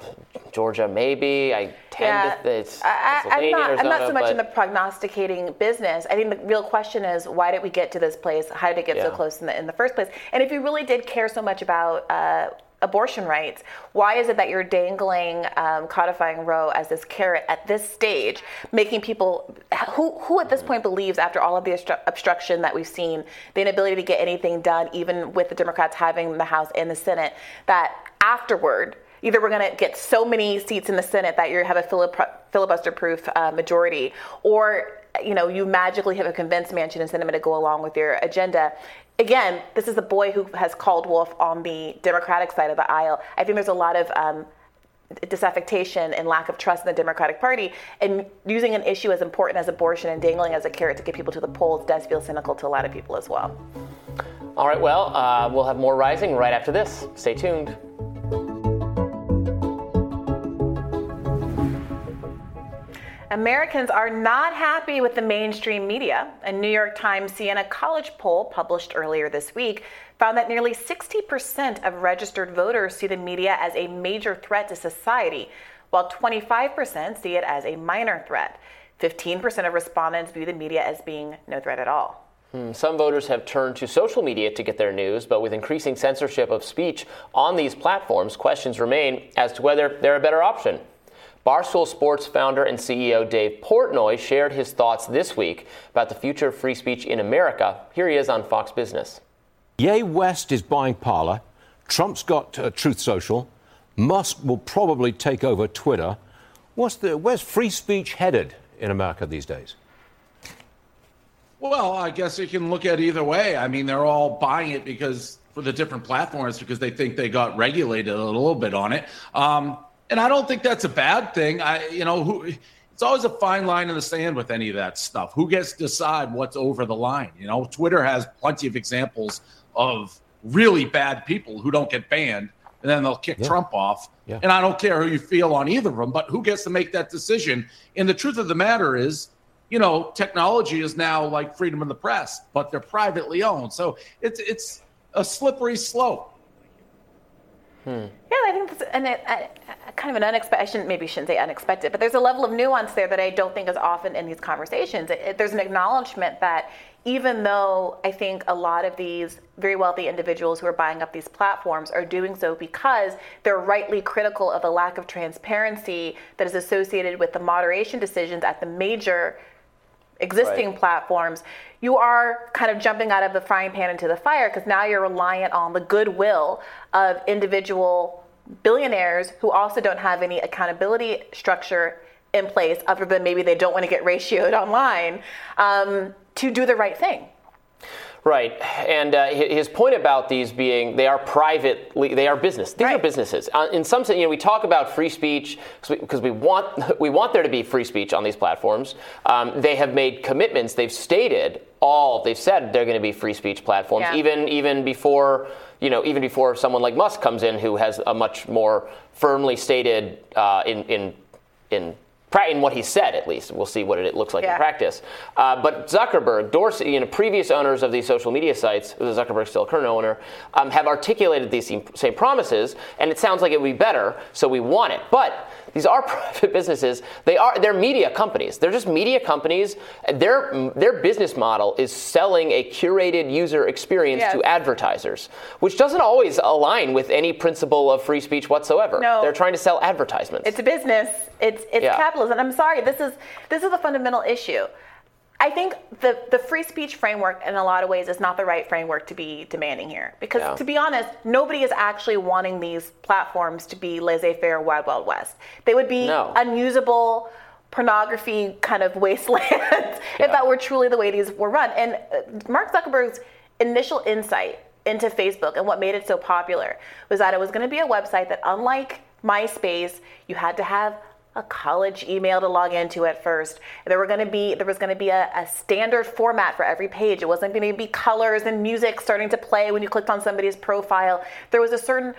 Georgia maybe. I tend yeah, to. It's, I, am not. Arizona, I'm not so much in the prognosticating business. I think the real question is why did we get to this place? How did it get yeah. so close in the in the first place? And if you really did care so much about. Uh, abortion rights. Why is it that you're dangling um, codifying Roe as this carrot at this stage, making people who, who at this point believes, after all of the obstru- obstruction that we've seen, the inability to get anything done, even with the Democrats having the House and the Senate, that afterward, either we're going to get so many seats in the Senate that you have a filib- filibuster-proof uh, majority, or you know you magically have a convinced Manchin and Sinema to go along with your agenda again, this is a boy who has called Wolf on the Democratic side of the aisle. I think there's a lot of um, disaffection and lack of trust in the Democratic Party, and using an issue as important as abortion and dangling as a carrot to get people to the polls does feel cynical to a lot of people as well. All right, well, uh, we'll have more rising right after this. Stay tuned. Americans are not happy with the mainstream media. A New York Times Siena College poll published earlier this week found that nearly 60% of registered voters see the media as a major threat to society, while 25% see it as a minor threat. 15% of respondents view the media as being no threat at all. Hmm, some voters have turned to social media to get their news, but with increasing censorship of speech on these platforms, questions remain as to whether they're a better option. Barstool Sports founder and CEO Dave Portnoy shared his thoughts this week about the future of free speech in America. Here he is on Fox Business. Ye West is buying Parler. Trump's got uh, Truth Social. Musk will probably take over Twitter. What's the, where's free speech headed in America these days? Well, I guess you can look at either way. I mean, they're all buying it because for the different platforms because they think they got regulated a little bit on it. Um, and I don't think that's a bad thing. I, you know, who, it's always a fine line in the sand with any of that stuff. Who gets to decide what's over the line? You know, Twitter has plenty of examples of really bad people who don't get banned, and then they'll kick yeah. Trump off. Yeah. And I don't care who you feel on either of them, but who gets to make that decision? And the truth of the matter is, you know, technology is now like freedom of the press, but they're privately owned. So it's it's a slippery slope. Hmm. Yeah, I think that's an, a, a, kind of an unexpected. I shouldn't maybe shouldn't say unexpected, but there's a level of nuance there that I don't think is often in these conversations. It, it, there's an acknowledgement that even though I think a lot of these very wealthy individuals who are buying up these platforms are doing so because they're rightly critical of the lack of transparency that is associated with the moderation decisions at the major existing right. platforms, you are kind of jumping out of the frying pan into the fire because now you're reliant on the goodwill of individual billionaires who also don't have any accountability structure in place other than maybe they don't want to get ratioed online um, to do the right thing. Right, and uh, his point about these being they are private, they are business. These right. are businesses. Uh, in some sense, you know, we talk about free speech because we, we, want we want there to be free speech on these platforms. Um, they have made commitments. They've stated all. They've said they're going to be free speech platforms, yeah. even even before you know, even before someone like Musk comes in, who has a much more firmly stated uh, in in in in what he said at least. We'll see what it looks like Yeah. in practice. Uh, but Zuckerberg, Dorsey, you know, previous owners of these social media sites, Zuckerberg's still a current owner, um, have articulated these same, same promises, and it sounds like it would be better, so we want it. But these are private businesses. They are they're media companies. They're just media companies. Their their business model is selling a curated user experience Yes. to advertisers, which doesn't always align with any principle of free speech whatsoever. No. They're trying to sell advertisements. It's a business. It's it's Yeah. capitalism. I'm sorry. This is this is a fundamental issue. I think the the free speech framework, in a lot of ways, is not the right framework to be demanding here. Because Yeah. to be honest, nobody is actually wanting these platforms to be laissez-faire, wild, wild west. They would be No. unusable pornography kind of wastelands if that were truly the way these were run. And uh, Mark Zuckerberg's initial insight into Facebook and what made it so popular was that it was going to be a website that, unlike MySpace, you had to have a college email to log into at first. There were going to be there was going to be a, a standard format for every page. It wasn't going to be colors and music starting to play when you clicked on somebody's profile. There was a certain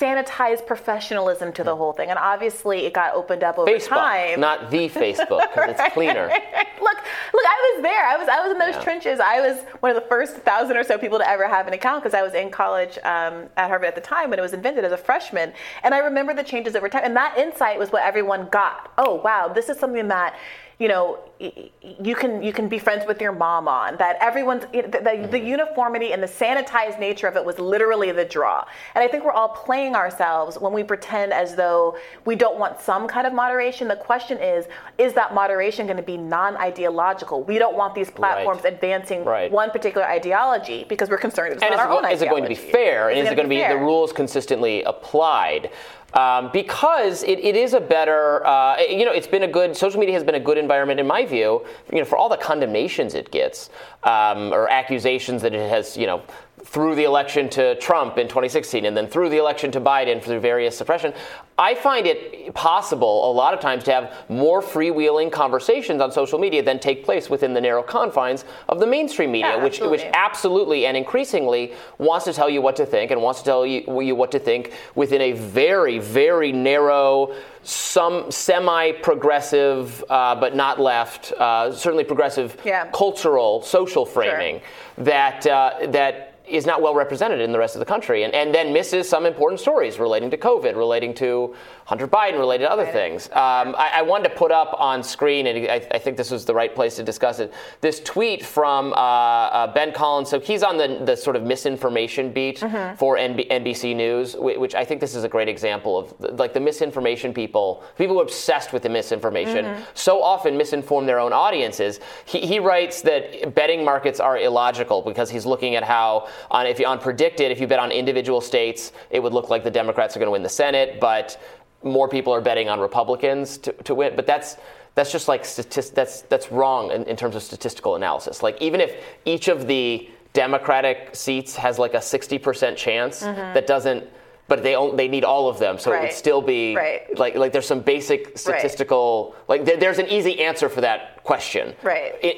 sanitized professionalism to the whole thing, and obviously it got opened up over Facebook, time. not the Facebook, because it's cleaner. look, look, I was there. I was, I was in those Yeah. trenches. I was one of the first thousand or so people to ever have an account because I was in college um, at Harvard at the time when it was invented as a freshman. And I remember the changes over time. And that insight was what everyone got. Oh, wow, this is something that you know you can you can be friends with your mom on that everyone's the, the, the uniformity and the sanitized nature of it was literally the draw and i think we're all playing ourselves when we pretend as though we don't want some kind of moderation the question is is that moderation going to be non-ideological we don't want these platforms advancing Right. one particular ideology because we're concerned it's and not is, our it, own is it going to be ideology. fair? And is it going to be, fair? the rules consistently applied? Um, because it, it is a better, uh, you know, it's been a good, social media has been a good environment in my view, you know, for all the condemnations it gets um, or accusations that it has, you know, through the election to Trump in 2016 and then through the election to Biden through various suppression. I find it possible a lot of times to have more freewheeling conversations on social media than take place within the narrow confines of the mainstream media, Yeah, which, which absolutely. absolutely and increasingly wants to tell you what to think and wants to tell you, you what to think within a very, very narrow, some semi-progressive, uh, but not left, uh, certainly progressive Yeah. cultural, social framing that uh, that is not well represented in the rest of the country, and, and then misses some important stories relating to COVID, relating to Hunter Biden, related to other things. Um, I, I wanted to put up on screen, and I, I think this was the right place to discuss it. This tweet from uh, uh, Ben Collins. So he's on the, the sort of misinformation beat for NB- NBC News, which I think this is a great example of like the misinformation people, people who are obsessed with the misinformation, so often misinform their own audiences. He, he writes that betting markets are illogical because he's looking at how on if you on predicted, if you bet on individual states, it would look like the Democrats are going to win the Senate, but more people are betting on Republicans to, to win. But that's that's just like statist- that's that's wrong in, in terms of statistical analysis. Like even if each of the Democratic seats has like a 60% chance, mm-hmm. that doesn't. But they they need all of them, so it would still be Right. like like there's some basic statistical like there, there's an easy answer for that question. Right. In,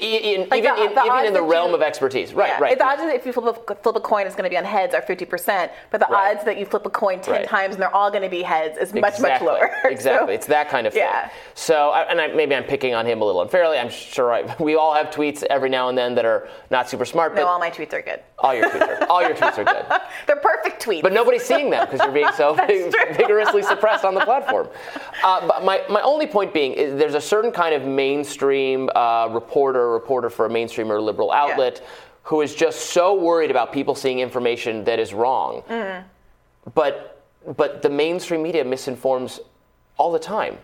in, Like even the- in, the even in the realm you- of expertise. Right. Yeah. Right. The odds that if you flip a, flip a coin, it's going to be on heads are 50%, but the Right. odds that you flip a coin 10 Right. times and they're all going to be heads is much, much lower. exactly. So- it's that kind of thing. Yeah. So, I- and I, maybe I'm picking on him a little unfairly. I'm sure I, we all have tweets every now and then that are not super smart, but no, all my tweets are good. all your tweets are all your tweets are good. They're perfect tweets. But nobody's seeing them because you're being so vigorously suppressed on the platform. Uh, but my, my only point being is there's a certain kind of mainstream uh, reporter, reporter for a mainstream or liberal outlet, who is just so worried about people seeing information that is wrong. Mm. But but the mainstream media misinforms all the time.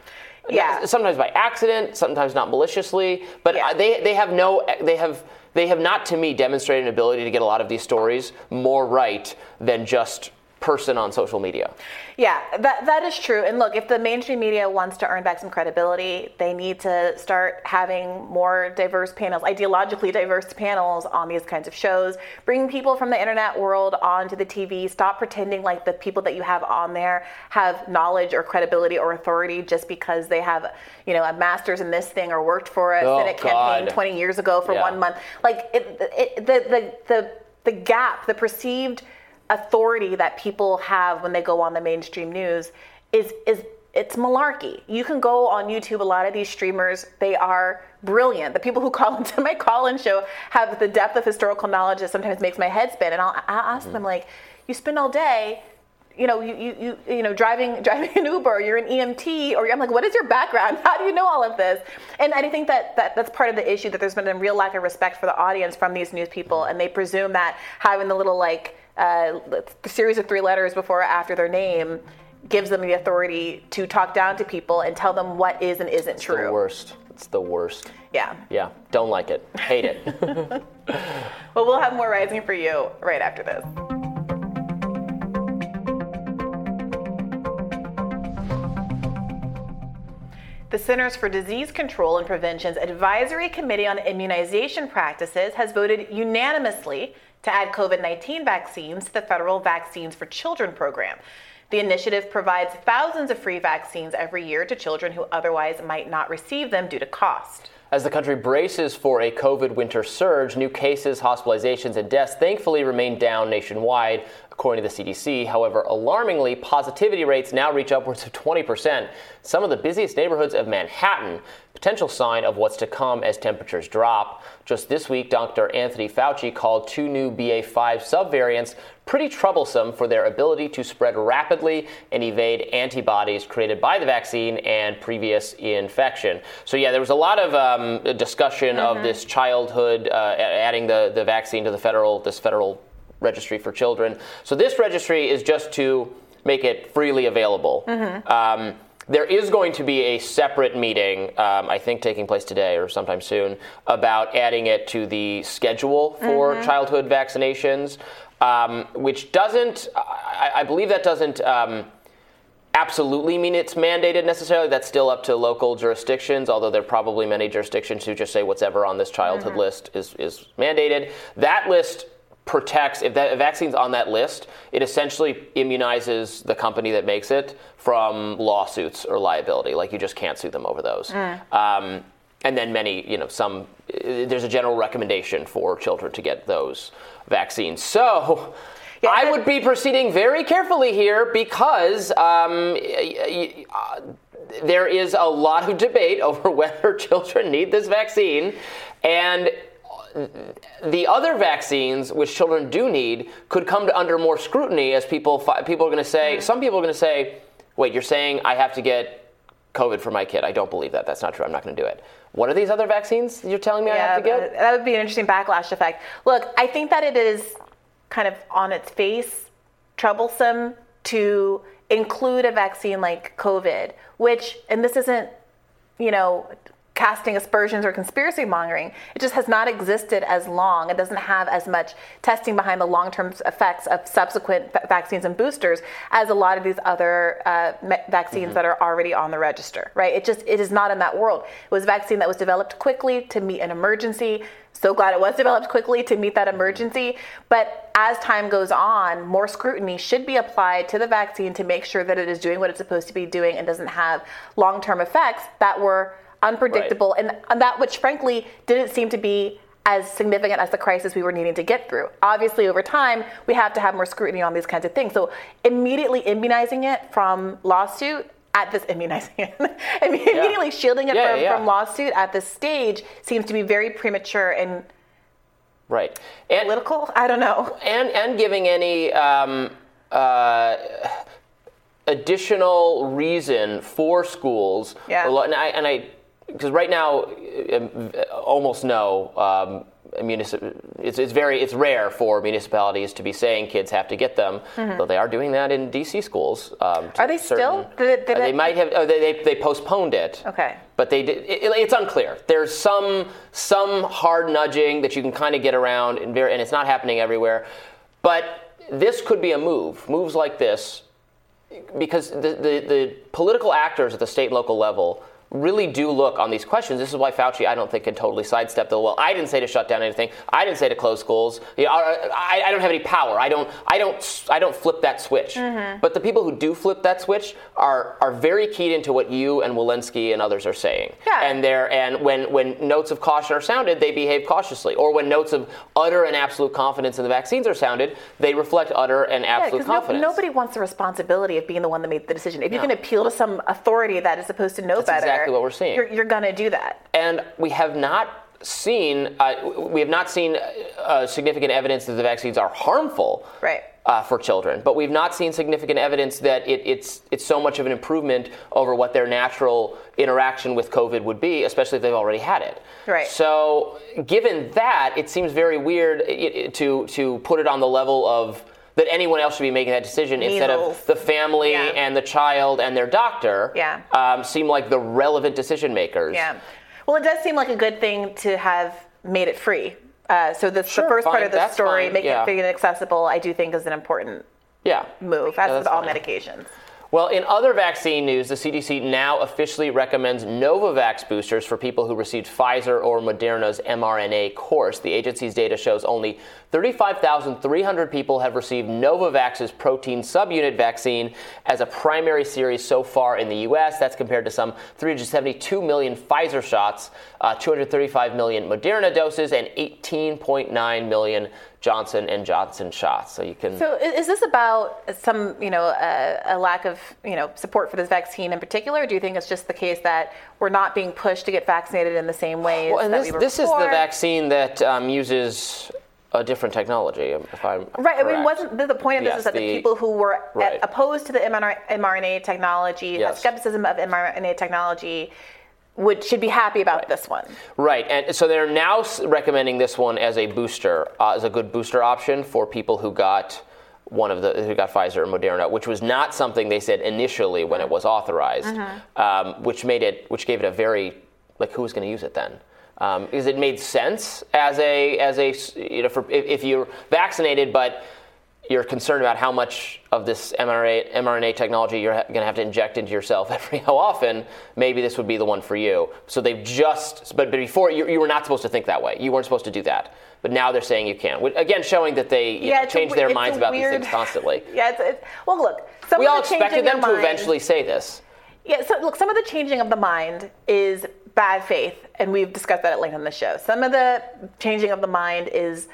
Yeah. Sometimes by accident, sometimes not maliciously, but Yeah. they they have no they have they have not to me demonstrated an ability to get a lot of these stories more right than just person on social media. Yeah, that, that is true. And look, if the mainstream media wants to earn back some credibility, they need to start having more diverse panels, ideologically diverse panels on these kinds of shows. Bring people from the internet world onto the TV. Stop pretending like the people that you have on there have knowledge or credibility or authority just because they have, you know, a master's in this thing or worked for a Oh, Senate campaign 20 years ago for Yeah. one month. Like it, it, the, the, the, the gap, the perceived authority that people have when they go on the mainstream news is is it's malarkey. You can go on YouTube. A lot of these streamers, they are brilliant. The people who call into my call-in show have the depth of historical knowledge that sometimes makes my head spin. And I'll, I'll ask mm-hmm. them like, you spend all day you know, you, you, you, you know, driving, driving an Uber, you're an EMT, or I'm like, what is your background? How do you know all of this? And I think that, that that's part of the issue that there's been a real lack of respect for the audience from these news people, and they presume that having the little like uh, series of three letters before or after their name gives them the authority to talk down to people and tell them what is and isn't it's true. The worst. It's the worst. Yeah. Yeah. Don't like it. Hate it. well, we'll have more rising for you right after this. The Centers for Disease Control and Prevention's Advisory Committee on Immunization Practices has voted unanimously to add COVID 19 vaccines to the federal Vaccines for Children program. The initiative provides thousands of free vaccines every year to children who otherwise might not receive them due to cost. As the country braces for a COVID winter surge, new cases, hospitalizations, and deaths thankfully remain down nationwide, according to the CDC. However, alarmingly, positivity rates now reach upwards of 20%. Some of the busiest neighborhoods of Manhattan, potential sign of what's to come as temperatures drop. Just this week, Dr. Anthony Fauci called two new BA5 subvariants pretty troublesome for their ability to spread rapidly and evade antibodies created by the vaccine and previous infection. So, yeah, there was a lot of um, discussion mm-hmm. of this childhood, uh, adding the, the vaccine to the federal, this federal registry for children. So this registry is just to make it freely available. Mm-hmm. Um, there is going to be a separate meeting, um, I think taking place today or sometime soon, about adding it to the schedule for mm-hmm. childhood vaccinations, um, which doesn't, I, I, believe that doesn't um, absolutely mean it's mandated necessarily. That's still up to local jurisdictions, although there are probably many jurisdictions who just say whatever on this childhood mm-hmm. list is, is mandated. That list protects if that vaccine's on that list it essentially immunizes the company that makes it from lawsuits or liability like you just can't sue them over those mm. um, and then many you know some there's a general recommendation for children to get those vaccines so yeah, I would be proceeding very carefully here because um, uh, there is a lot of debate over whether children need this vaccine. And the other vaccines, which children do need, could come to under more scrutiny as people people are going to say. Mm. Some people are going to say, "Wait, you're saying I have to get COVID for my kid? I don't believe that. That's not true. I'm not going to do it." What are these other vaccines you're telling me yeah, I have to get? That would be an interesting backlash effect. Look, I think that it is kind of on its face troublesome to include a vaccine like COVID, which, and this isn't, you know, casting aspersions or conspiracy mongering. It just has not existed as long. It doesn't have as much testing behind the long term effects of subsequent vaccines and boosters as a lot of these other uh, vaccines mm-hmm. that are already on the register, right? It just it is not in that world. It was a vaccine that was developed quickly to meet an emergency. So glad it was developed quickly to meet that emergency. But as time goes on, more scrutiny should be applied to the vaccine to make sure that it is doing what it's supposed to be doing and doesn't have long term effects that were unpredictable, right. and, and that which frankly didn't seem to be as significant as the crisis we were needing to get through. Obviously, over time, we have to have more scrutiny on these kinds of things. So, immediately immunizing it from lawsuit at this immunizing it, immediately yeah. shielding it yeah, from, yeah. from lawsuit at this stage seems to be very premature and right and, political. I don't know, and and giving any. Um, uh, additional reason for schools. Yeah. And I, and I because right now, um, almost no. Um, municip- it's, it's very it's rare for municipalities to be saying kids have to get them, mm-hmm. though they are doing that in DC schools. Um, are they certain, still? Did did uh, they might have. Oh, they, they, they postponed it. Okay. But they did. It, it's unclear. There's some some hard nudging that you can kind of get around, and, very, and it's not happening everywhere. But this could be a move. Moves like this, because the, the, the political actors at the state and local level really do look on these questions. This is why Fauci, I don't think, can totally sidestep the well. I didn't say to shut down anything. I didn't say to close schools. You know, I, I, don't have any power. I don't. I don't. I don't flip that switch. Mm-hmm. But the people who do flip that switch are are very keyed into what you and Walensky and others are saying. Yeah. And they're and when when notes of caution are sounded, they behave cautiously. Or when notes of utter and absolute confidence in the vaccines are sounded, they reflect utter and absolute yeah, confidence. No, nobody wants the responsibility of being the one that made the decision. If you can appeal to some authority that is supposed to know That's better, exactly what we're seeing. You're, you're going to do that. And we have not seen uh, we have not seen uh, significant evidence that the vaccines are harmful. Right. Uh, for children, but we've not seen significant evidence that it, it's it's so much of an improvement over what their natural interaction with COVID would be, especially if they've already had it. Right. So, given that, it seems very weird to to put it on the level of that anyone else should be making that decision Measles. instead of the family Yeah. and the child and their doctor. Yeah. Um, seem like the relevant decision makers. Yeah. Well, it does seem like a good thing to have made it free. Uh, so this, Sure, the first part of the story, fine. making Yeah. it free and accessible, I do think is an important Yeah. move, Yeah, as with all fine. medications. Well, in other vaccine news, the CDC now officially recommends Novavax boosters for people who received Pfizer or Moderna's mRNA course. The agency's data shows only 35,300 people have received Novavax's protein subunit vaccine as a primary series so far in the U.S. That's compared to some 372 million Pfizer shots, uh, 235 million Moderna doses, and 18.9 million Johnson and Johnson shots. So you can. So is this about some, you know, a, a lack of, you know, support for this vaccine in particular? Or do you think it's just the case that we're not being pushed to get vaccinated in the same ways Well, and that this, we were this is the vaccine that um, uses a different technology, if I'm Right. I mean, wasn't the, the point of this Yes, is that the, the- people who were Right. opposed to the mRNA, mRNA technology, Yes. skepticism of mRNA technology, would should be happy about this one. Right, and so they're now recommending this one as a booster, uh, as a good booster option for people who got one of the who got Pfizer or Moderna, which was not something they said initially when it was authorized, Mm-hmm. um, which made it, which gave it a very like who was going to use it then? Um, because it made sense as a as a you know for if, if you're vaccinated but you're concerned about how much of this mRNA, mRNA technology you're ha- going to have to inject into yourself every how often, maybe this would be the one for you. So they've just, but, but before you, you were not supposed to think that way. You weren't supposed to do that. But now they're saying you can. Again, showing that they you know, it's a change their minds about weird- these things constantly. Yeah. It's, it's, well, look. Some we of all the expected them to mind- eventually say this. Yeah, so look, some of the changing of the mind is bad faith, and we've discussed that at length on the show. Some of the changing of the mind is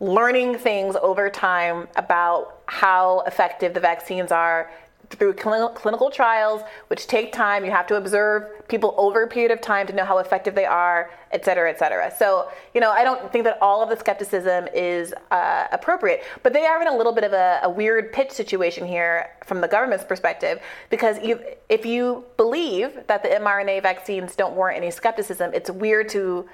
learning things over time about how effective the vaccines are through clin- clinical trials, which take time. You have to observe people over a period of time to know how effective they are, et cetera, et cetera. So, you know, I don't think that all of the skepticism is uh, appropriate, but they are in a little bit of a, a weird pitch situation here from the government's perspective because you, if you believe that the mRNA vaccines don't warrant any skepticism, it's weird to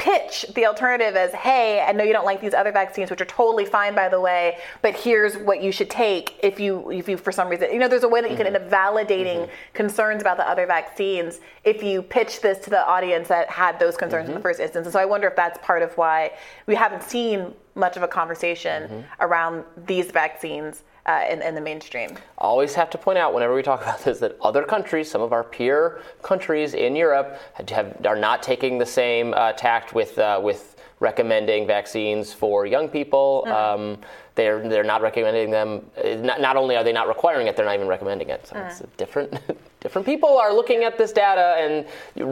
pitch the alternative as, hey, I know you don't like these other vaccines, which are totally fine, by the way, but here's what you should take if you, if you, for some reason, you know, there's a way that you can end up mm-hmm. validating mm-hmm. concerns about the other vaccines if you pitch this to the audience that had those concerns in the mm-hmm. first instance. And so I wonder if that's part of why we haven't seen much of a conversation around these vaccines uh, in, in the mainstream. always have to point out whenever we talk about this that other countries, some of our peer countries in Europe, have, are not taking the same uh, tact with uh, with recommending vaccines for young people. Um, they're they're not recommending them. uh, Not, not only are they not requiring it, they're not even recommending it. So it's different. different people are looking at this data, and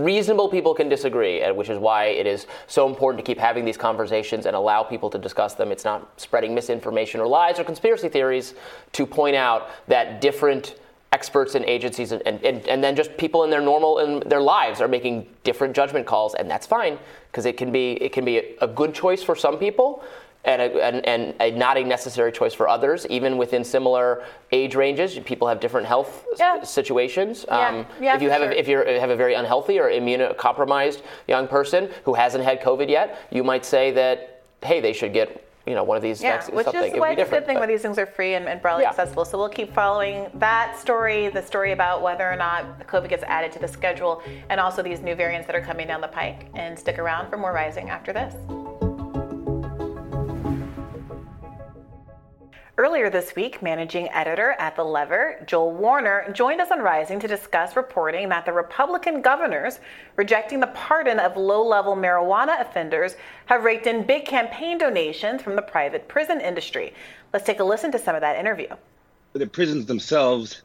reasonable people can disagree, and which is why it is so important to keep having these conversations and allow people to discuss them. It's not spreading misinformation or lies or conspiracy theories to point out that different experts and agencies and, and, and then just people in their normal in their lives are making different judgment calls and that's fine because it can be it can be a, a good choice for some people and a, and, and a not a necessary choice for others even within similar age ranges people have different health s- Yeah. situations Um, Yeah. Yeah, if you have sure. a, if you have a very unhealthy or immunocompromised young person who hasn't had covid yet you might say that hey they should get you know one of these Yeah, vaccines which something is why it's a good thing but- when these things are free and, and broadly Yeah. accessible. So we'll keep following that story, the story about whether or not COVID gets added to the schedule, and also these new variants that are coming down the pike. And stick around for more Rising after this. Earlier this week, managing editor at The Lever, Joel Warner, joined us on Rising to discuss reporting that the Republican governors rejecting the pardon of low level marijuana offenders have raked in big campaign donations from the private prison industry. Let's take a listen to some of that interview. The prisons themselves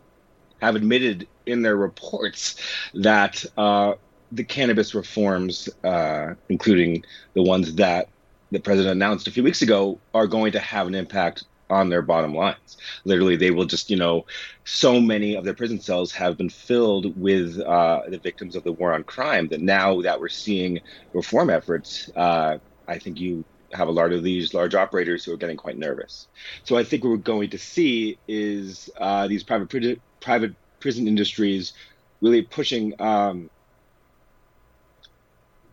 have admitted in their reports that uh, the cannabis reforms, uh, including the ones that the president announced a few weeks ago, are going to have an impact on their bottom lines. Literally, they will just, you know, so many of their prison cells have been filled with uh, the victims of the war on crime that now that we're seeing reform efforts, uh, I think you have a lot of these large operators who are getting quite nervous. So I think what we're going to see is uh, these private private prison industries really pushing um,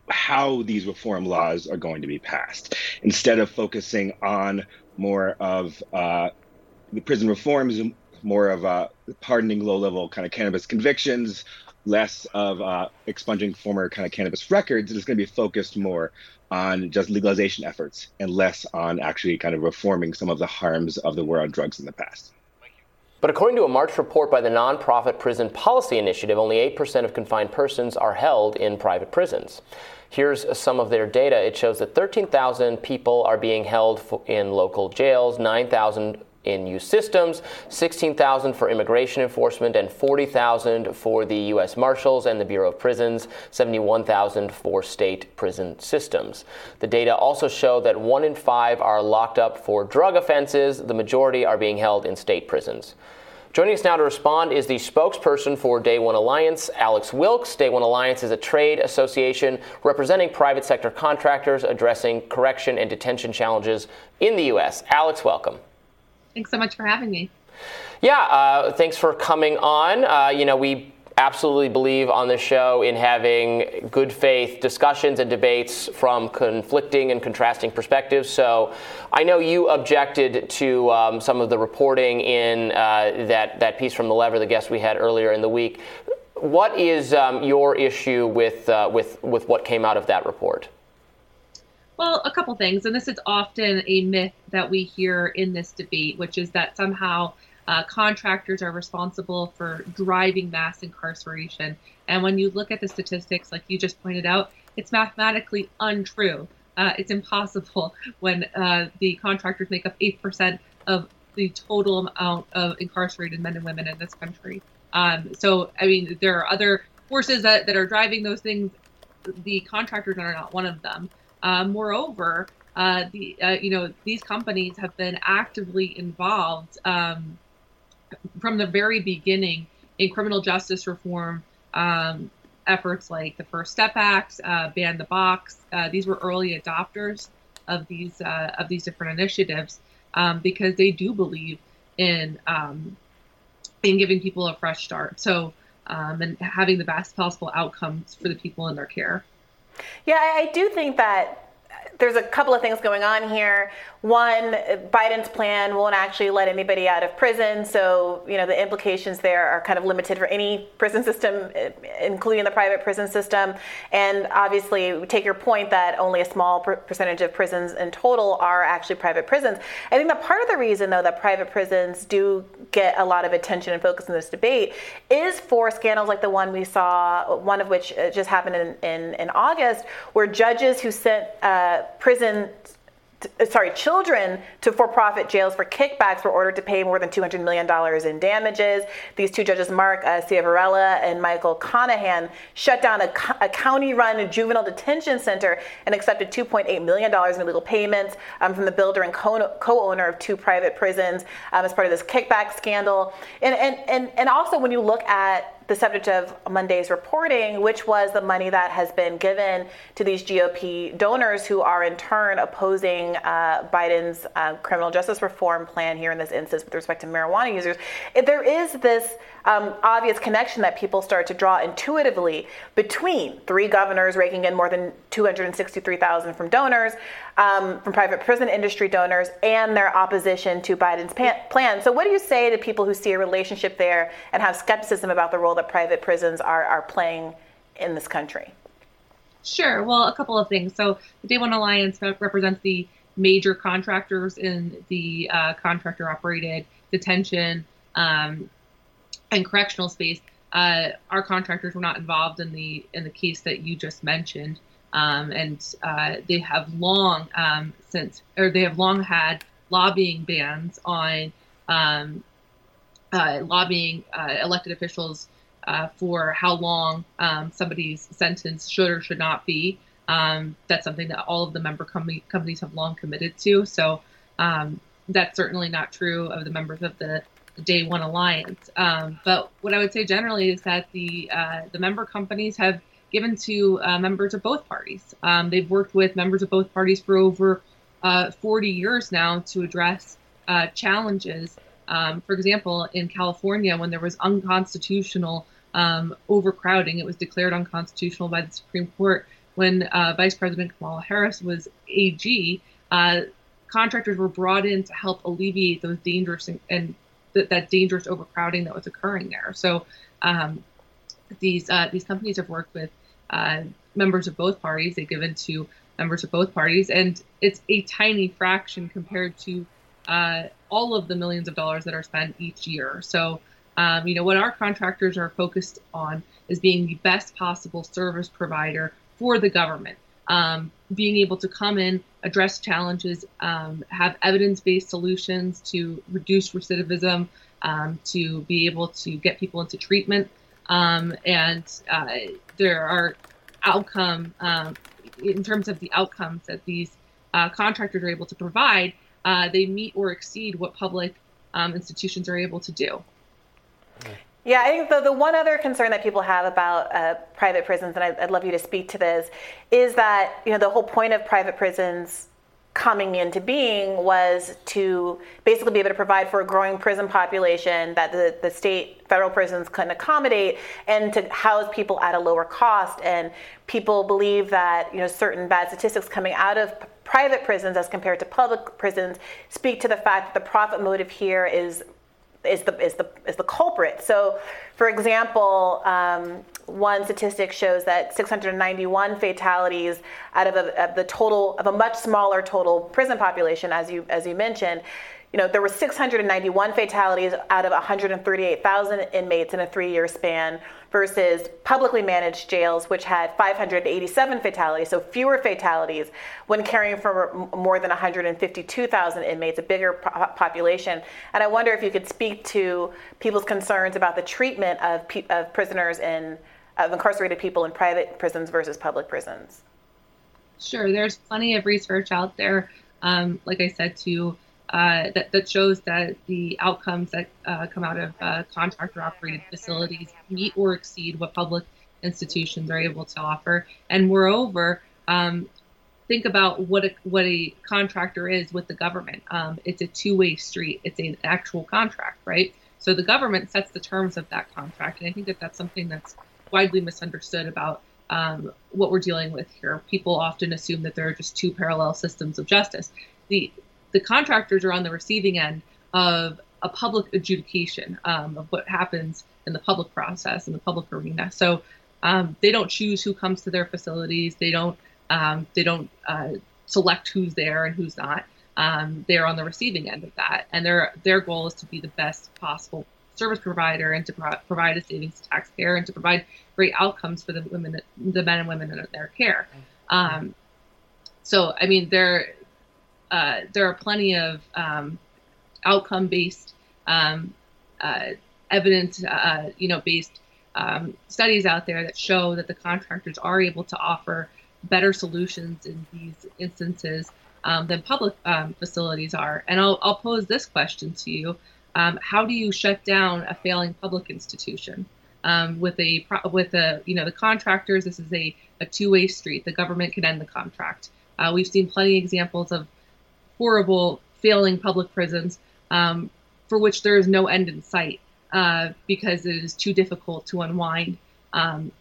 how these reform laws are going to be passed instead of focusing on more of uh, the prison reforms, more of uh, pardoning low level kind of cannabis convictions, less of uh, expunging former kind of cannabis records. It's going to be focused more on just legalization efforts and less on actually kind of reforming some of the harms of the war on drugs in the past. But according to a March report by the nonprofit Prison Policy Initiative, only 8% of confined persons are held in private prisons. Here's some of their data. It shows that 13,000 people are being held in local jails, 9,000 in U systems, 16,000 for immigration enforcement, and 40,000 for the U.S. Marshals and the Bureau of Prisons, 71,000 for state prison systems. The data also show that one in five are locked up for drug offenses. The majority are being held in state prisons. Joining us now to respond is the spokesperson for Day One Alliance, Alex Wilkes. Day One Alliance is a trade association representing private sector contractors addressing correction and detention challenges in the U.S. Alex, welcome. Thanks so much for having me. Yeah, uh, thanks for coming on. Uh, you know, we absolutely believe on this show in having good faith discussions and debates from conflicting and contrasting perspectives. So I know you objected to um, some of the reporting in uh, that, that piece from The Lever, the guest we had earlier in the week. What is um, your issue with, uh, with, with what came out of that report? Well, a couple things, and this is often a myth that we hear in this debate, which is that somehow uh, contractors are responsible for driving mass incarceration. And when you look at the statistics, like you just pointed out, it's mathematically untrue. Uh, it's impossible when uh, the contractors make up 8% of the total amount of incarcerated men and women in this country. Um, so, I mean, there are other forces that, that are driving those things. The contractors are not one of them. Uh, moreover, uh, the uh, you know these companies have been actively involved um, from the very beginning in criminal justice reform um, efforts like the First Step Act, uh, Ban the Box. Uh, these were early adopters of these uh, of these different initiatives um, because they do believe in um, in giving people a fresh start. So um, and having the best possible outcomes for the people in their care. Yeah, I do think that there's a couple of things going on here. One, Biden's plan won't actually let anybody out of prison, so you know the implications there are kind of limited for any prison system, including the private prison system. And obviously, take your point that only a small percentage of prisons in total are actually private prisons. I think that part of the reason, though, that private prisons do get a lot of attention and focus in this debate is for scandals like the one we saw, one of which uh, just happened in, in, in August, where judges who sent uh, prison sorry, children to for-profit jails for kickbacks were ordered to pay more than $200 million in damages. These two judges, Mark uh, Ciavarella and Michael Conahan, shut down a, a county-run juvenile detention center and accepted $2.8 million in illegal payments um, from the builder and co- owner of two private prisons um, as part of this kickback scandal. And, and, and, and also when you look at the subject of Monday's reporting, which was the money that has been given to these GOP donors who are in turn opposing uh, Biden's uh, criminal justice reform plan here in this instance with respect to marijuana users. There is this um, obvious connection that people start to draw intuitively between three governors raking in more than 263,000 from donors, um, from private prison industry donors, and their opposition to Biden's plan. So, what do you say to people who see a relationship there and have skepticism about the role that private prisons are, are playing in this country? Sure. Well, a couple of things. So, the Day One Alliance represents the major contractors in the uh, contractor operated detention um, and correctional space. Uh, our contractors were not involved in the in the case that you just mentioned, um, and uh, they have long um, since or they have long had lobbying bans on um, uh, lobbying uh, elected officials uh, for how long um, somebody's sentence should or should not be. Um, that's something that all of the member com- companies have long committed to. So um, that's certainly not true of the members of the, Day One Alliance. But what I would say generally is that the uh, the member companies have given to uh, members of both parties. Um, they've worked with members of both parties for over uh, 40 years now to address uh, challenges. Um, for example, in California, when there was unconstitutional um, overcrowding, it was declared unconstitutional by the Supreme Court when uh, Vice President Kamala Harris was AG, uh, contractors were brought in to help alleviate those dangerous and, and th- that dangerous overcrowding that was occurring there. So um, these uh, these companies have worked with uh, members of both parties. They give given to members of both parties, and it's a tiny fraction compared to uh, all of the millions of dollars that are spent each year. So. Um, you know what our contractors are focused on is being the best possible service provider for the government. Um, being able to come in, address challenges, um, have evidence based solutions to reduce recidivism, um, to be able to get people into treatment. Um, and uh, there are outcome, um, in terms of the outcomes that these uh, contractors are able to provide, uh, they meet or exceed what public um, institutions are able to do. Yeah, I think the, the one other concern that people have about uh, private prisons, and I'd, I'd, love you to speak to this, is that you know the whole point of private prisons coming into being was to basically be able to provide for a growing prison population that the, the state federal prisons couldn't accommodate and to house people at a lower cost and people believe that you know certain bad statistics coming out of private prisons as compared to public prisons speak to the fact that the profit motive here is is the is the is the culprit. So, for example, um, one statistic shows that 691 fatalities out of, a, of, the total of a much smaller total prison population, as you as you mentioned, you know, there were 691 fatalities out of 138,000 inmates in a three-year span versus publicly managed jails, which had 587 fatalities, so fewer fatalities when caring for more than 152,000 inmates, a bigger population. And I wonder if you could speak to people's concerns about the treatment of, of prisoners in of incarcerated people in private prisons versus public prisons. Sure, there's plenty of research out there, um, like I said, to uh, that, that shows that the outcomes that uh, come out of uh, contractor operated facilities meet or exceed what public institutions are able to offer. And moreover, um, think about what a, what a contractor is with the government. Um, it's a two way street, it's an actual contract, right? So the government sets the terms of that contract. And I think that that's something that's widely misunderstood about um, what we're dealing with here. People often assume that there are just two parallel systems of justice. The the contractors are on the receiving end of a public adjudication um, of what happens in the public process in the public arena. So um, they don't choose who comes to their facilities. They don't um, they don't uh, select who's there and who's not. Um, they're on the receiving end of that, and their their goal is to be the best possible service provider and to pro- provide a savings to taxpayer and to provide great outcomes for the women, the men and women in their care. Um, so, I mean, there uh, there are plenty of um, outcome based um, uh, evidence, uh, you know, based um, studies out there that show that the contractors are able to offer better solutions in these instances um, than public um, facilities are. And I'll, I'll, pose this question to you: um, How do you shut down a failing public institution? with a with a you know the contractors, this is a, a two way street. The government can end the contract. Uh, we've seen plenty of examples of horrible, failing public prisons um, for which there is no end in sight uh, because it is too difficult to unwind um,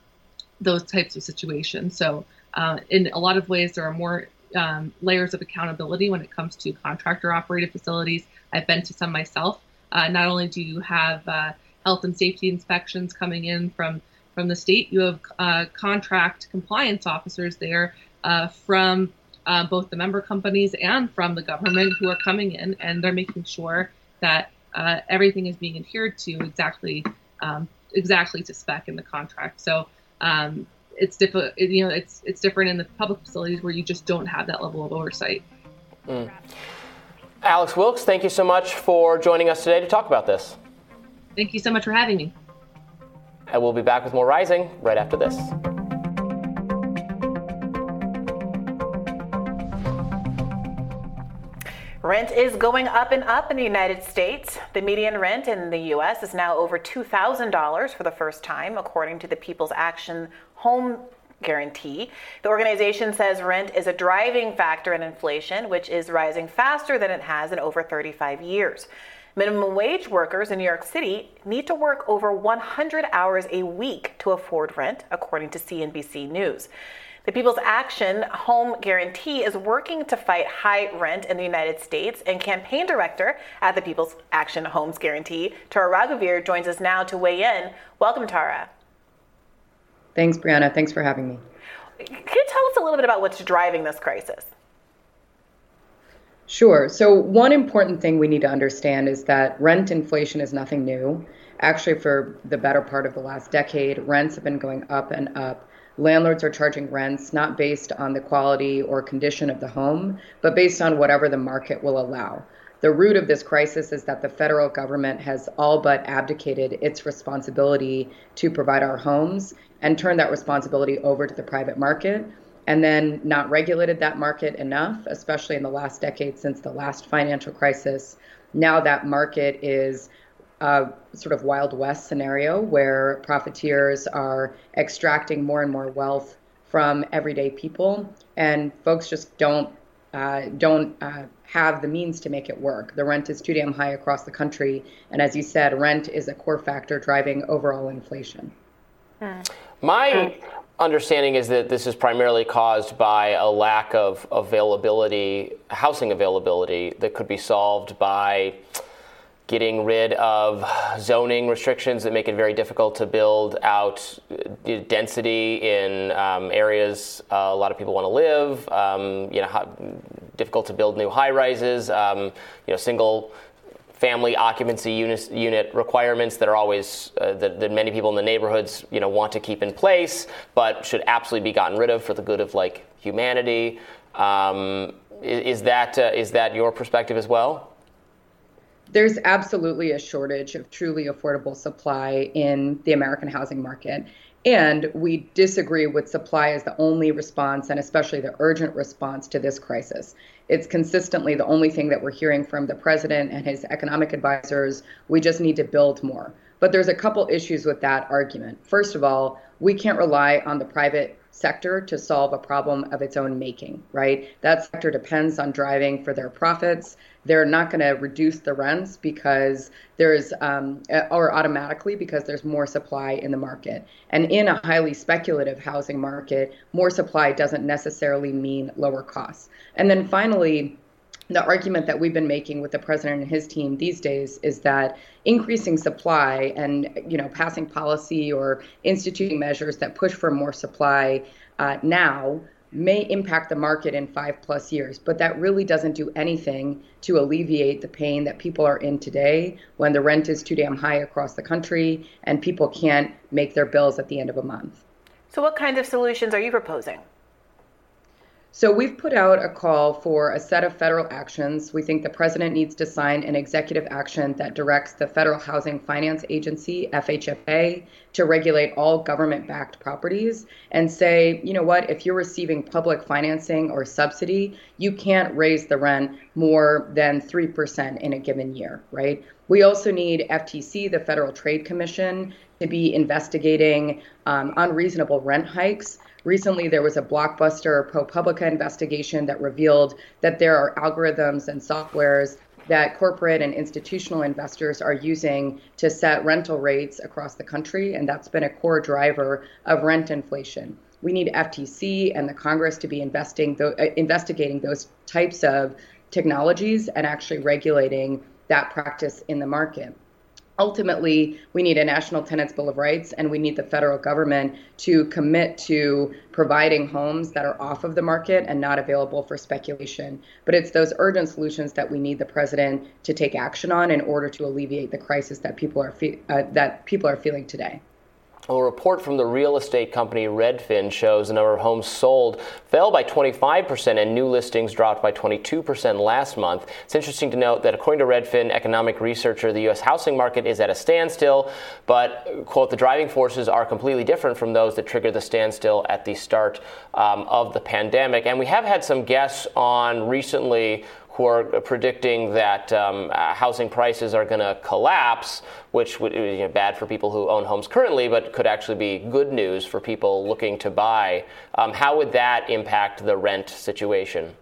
those types of situations. So, uh, in a lot of ways, there are more um, layers of accountability when it comes to contractor operated facilities. I've been to some myself. Uh, not only do you have uh, health and safety inspections coming in from from the state, you have uh, contract compliance officers there uh, from um, both the member companies and from the government who are coming in, and they're making sure that uh, everything is being adhered to exactly um, exactly to spec in the contract. So um, it's different. You know, it's it's different in the public facilities where you just don't have that level of oversight. Mm. Alex Wilkes, thank you so much for joining us today to talk about this. Thank you so much for having me. And we'll be back with more Rising right after this. Rent is going up and up in the United States. The median rent in the U.S. is now over $2,000 for the first time, according to the People's Action Home Guarantee. The organization says rent is a driving factor in inflation, which is rising faster than it has in over 35 years. Minimum wage workers in New York City need to work over 100 hours a week to afford rent, according to CNBC News. The People's Action Home Guarantee is working to fight high rent in the United States, and campaign director at the People's Action Homes Guarantee, Tara Raghuveer, joins us now to weigh in. Welcome, Tara. Thanks, Briahna. Thanks for having me. Can you tell us a little bit about what's driving this crisis? Sure. So, one important thing we need to understand is that rent inflation is nothing new. Actually, for the better part of the last decade, rents have been going up and up. Landlords are charging rents not based on the quality or condition of the home, but based on whatever the market will allow. The root of this crisis is that the federal government has all but abdicated its responsibility to provide our homes and turned that responsibility over to the private market and then not regulated that market enough, especially in the last decade since the last financial crisis. Now that market is a sort of Wild West scenario where profiteers are extracting more and more wealth from everyday people, and folks just don't uh, don't uh, have the means to make it work. The rent is too damn high across the country, and as you said, rent is a core factor driving overall inflation. My understanding is that this is primarily caused by a lack of availability, housing availability, that could be solved by getting rid of zoning restrictions that make it very difficult to build out density in um, areas uh, a lot of people want to live. Um, you know, difficult to build new high rises. Um, you know, single family occupancy unit, unit requirements that are always uh, that, that, many people in the neighborhoods you know want to keep in place, but should absolutely be gotten rid of for the good of like humanity. Um, is, that uh, is that your perspective as well? There's absolutely a shortage of truly affordable supply in the American housing market. And we disagree with supply as the only response, and especially the urgent response to this crisis. It's consistently the only thing that we're hearing from the president and his economic advisors. We just need to build more. But there's a couple issues with that argument. First of all, we can't rely on the private sector to solve a problem of its own making, right? That sector depends on driving for their profits. They're not going to reduce the rents because there's, um, or automatically because there's more supply in the market. And in a highly speculative housing market, more supply doesn't necessarily mean lower costs. And then finally, the argument that we've been making with the president and his team these days is that increasing supply and you know passing policy or instituting measures that push for more supply uh, now may impact the market in five plus years, but that really doesn't do anything to alleviate the pain that people are in today when the rent is too damn high across the country and people can't make their bills at the end of a month. So, what kinds of solutions are you proposing? So we've put out a call for a set of federal actions. We think the president needs to sign an executive action that directs the Federal Housing Finance Agency, FHFA, to regulate all government backed properties and say, you know what, if you're receiving public financing or subsidy, you can't raise the rent more than 3% in a given year, right? We also need FTC, the Federal Trade Commission, to be investigating um, unreasonable rent hikes Recently, there was a blockbuster ProPublica investigation that revealed that there are algorithms and softwares that corporate and institutional investors are using to set rental rates across the country, and that's been a core driver of rent inflation. We need FTC and the Congress to be investing th- uh, investigating those types of technologies and actually regulating that practice in the market. Ultimately, we need a national tenants bill of rights, and we need the federal government to commit to providing homes that are off of the market and not available for speculation. But it's those urgent solutions that we need the president to take action on in order to alleviate the crisis that people are fe- uh, that people are feeling today. A report from the real estate company Redfin shows the number of homes sold fell by 25% and new listings dropped by 22% last month. It's interesting to note that according to Redfin economic researcher, the U.S. housing market is at a standstill, but, quote, the driving forces are completely different from those that triggered the standstill at the start um, of the pandemic. And we have had some guests on recently who are predicting that um, uh, housing prices are going to collapse, which would be you know, bad for people who own homes currently, but could actually be good news for people looking to buy. Um, how would that impact the rent situation?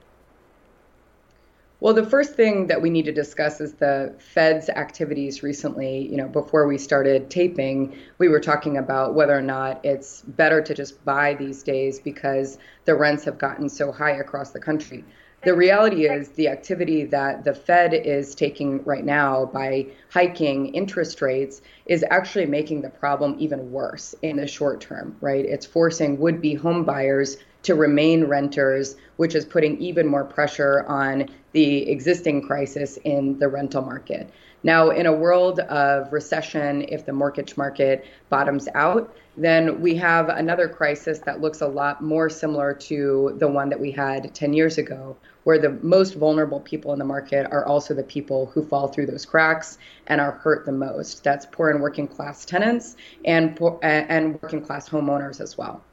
Well, the first thing that we need to discuss is the Fed's activities recently. You know, before we started taping, we were talking about whether or not it's better to just buy these days because the rents have gotten so high across the country the reality is the activity that the Fed is taking right now by hiking interest rates is actually making the problem even worse in the short term, right? It's forcing would be home buyers to remain renters, which is putting even more pressure on the existing crisis in the rental market. Now, in a world of recession, if the mortgage market bottoms out, then we have another crisis that looks a lot more similar to the one that we had 10 years ago, where the most vulnerable people in the market are also the people who fall through those cracks and are hurt the most. That's poor and working class tenants and poor, and working class homeowners as well.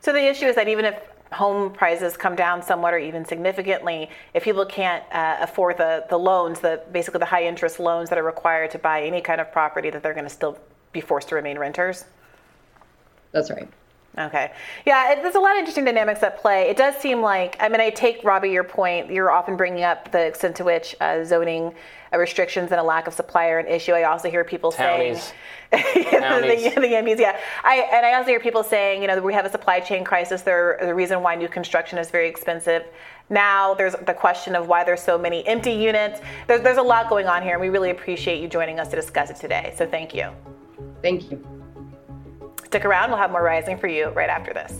So the issue is that even if home prices come down somewhat or even significantly, if people can't uh, afford the, the loans, the basically the high interest loans that are required to buy any kind of property, that they're going to still be forced to remain renters? That's right. Okay. Yeah, it, there's a lot of interesting dynamics at play. It does seem like, I mean, I take, Robby, your point. You're often bringing up the extent to which uh, zoning uh, restrictions and a lack of supply are an issue. I also hear people Townies. saying. the, the, the YIMBYs, yeah. I, and I also hear people saying, you know, we have a supply chain crisis. They're the reason why new construction is very expensive. Now there's the question of why there's so many empty units. There's, there's a lot going on here, and we really appreciate you joining us to discuss it today. So thank you. Thank you. Stick around, we'll have more Rising for you right after this.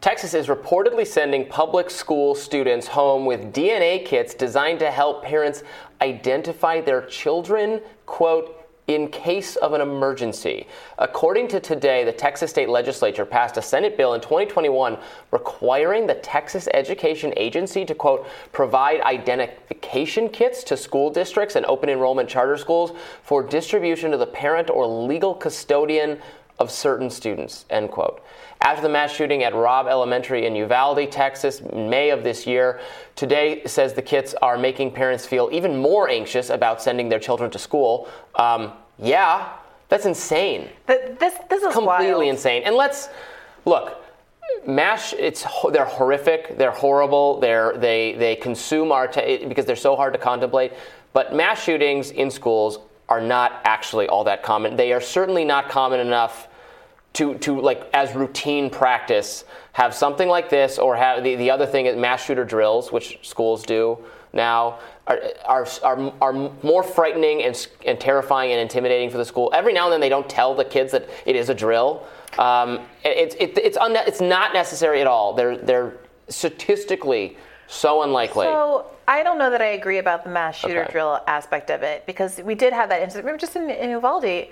Texas is reportedly sending public school students home with DNA kits designed to help parents identify their children, quote, in case of an emergency. According to today, the Texas state legislature passed a Senate bill in 2021 requiring the Texas Education Agency to, quote, provide identification kits to school districts and open enrollment charter schools for distribution to the parent or legal custodian of certain students, end quote. After the mass shooting at Robb Elementary in Uvalde, Texas, May of this year, today says the kits are making parents feel even more anxious about sending their children to school. Um, yeah, that's insane. But this this is completely wild. insane. And let's look. Mash, it's they're horrific, they're horrible, they're they they consume our t- because they're so hard to contemplate. But mass shootings in schools are not actually all that common. They are certainly not common enough to, to like as routine practice have something like this or have the, the other thing is mass shooter drills which schools do now are, are, are, are more frightening and, and terrifying and intimidating for the school every now and then they don't tell the kids that it is a drill um, it, it, it's, unne- it's not necessary at all they're, they're statistically so unlikely So I don't know that I agree about the mass shooter Okay. drill aspect of it because we did have that incident. Remember, just in, in Uvalde,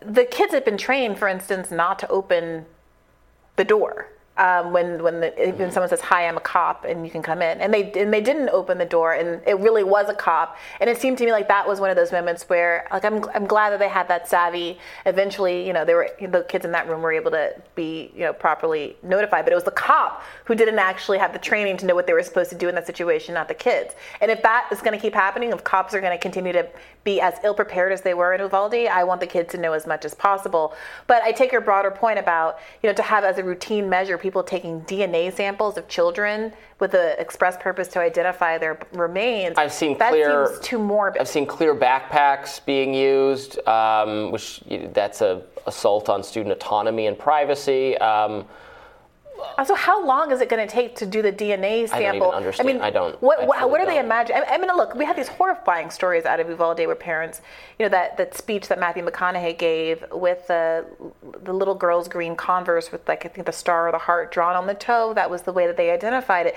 the kids had been trained, for instance, not to open the door. Um, when when, the, when someone says hi, I'm a cop, and you can come in, and they and they didn't open the door, and it really was a cop, and it seemed to me like that was one of those moments where like I'm I'm glad that they had that savvy. Eventually, you know, they were the kids in that room were able to be you know properly notified, but it was the cop who didn't actually have the training to know what they were supposed to do in that situation, not the kids. And if that is going to keep happening, if cops are going to continue to be as ill prepared as they were in Uvalde, I want the kids to know as much as possible. But I take your broader point about you know to have as a routine measure people taking DNA samples of children with the express purpose to identify their remains. I've seen that clear. seems too morbid. I've seen clear backpacks being used, um, which that's a assault on student autonomy and privacy. Um, Uh, so how long is it going to take to do the DNA sample? I don't even understand. I mean, I don't. What, what, what are they don't. imagining? I mean, look, we had these horrifying stories out of Uvalde where parents, you know, that, that speech that Matthew McConaughey gave with the the little girl's green Converse with like I think the star or the heart drawn on the toe. That was the way that they identified it,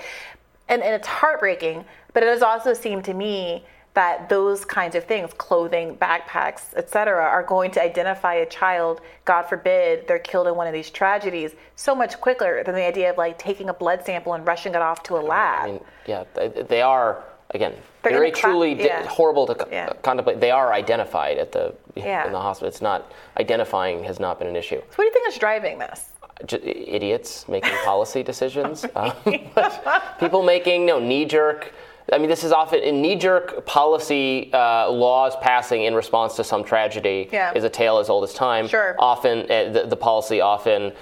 and and it's heartbreaking. But it has also seemed to me that those kinds of things, clothing, backpacks, etc., are going to identify a child. God forbid they're killed in one of these tragedies so much quicker than the idea of like taking a blood sample and rushing it off to a lab. I mean, yeah, they, are again They're very cla- truly di- yeah. horrible to co- Yeah. contemplate. They are identified at the Yeah. in the hospital. It's not identifying has not been an issue. So what do you think is driving this? Idiots making policy decisions. Uh, people making no knee jerk. I mean, this is often in knee jerk policy uh, laws passing in response to some tragedy Yeah. is a tale as old as time. Sure. Often uh, the, the policy often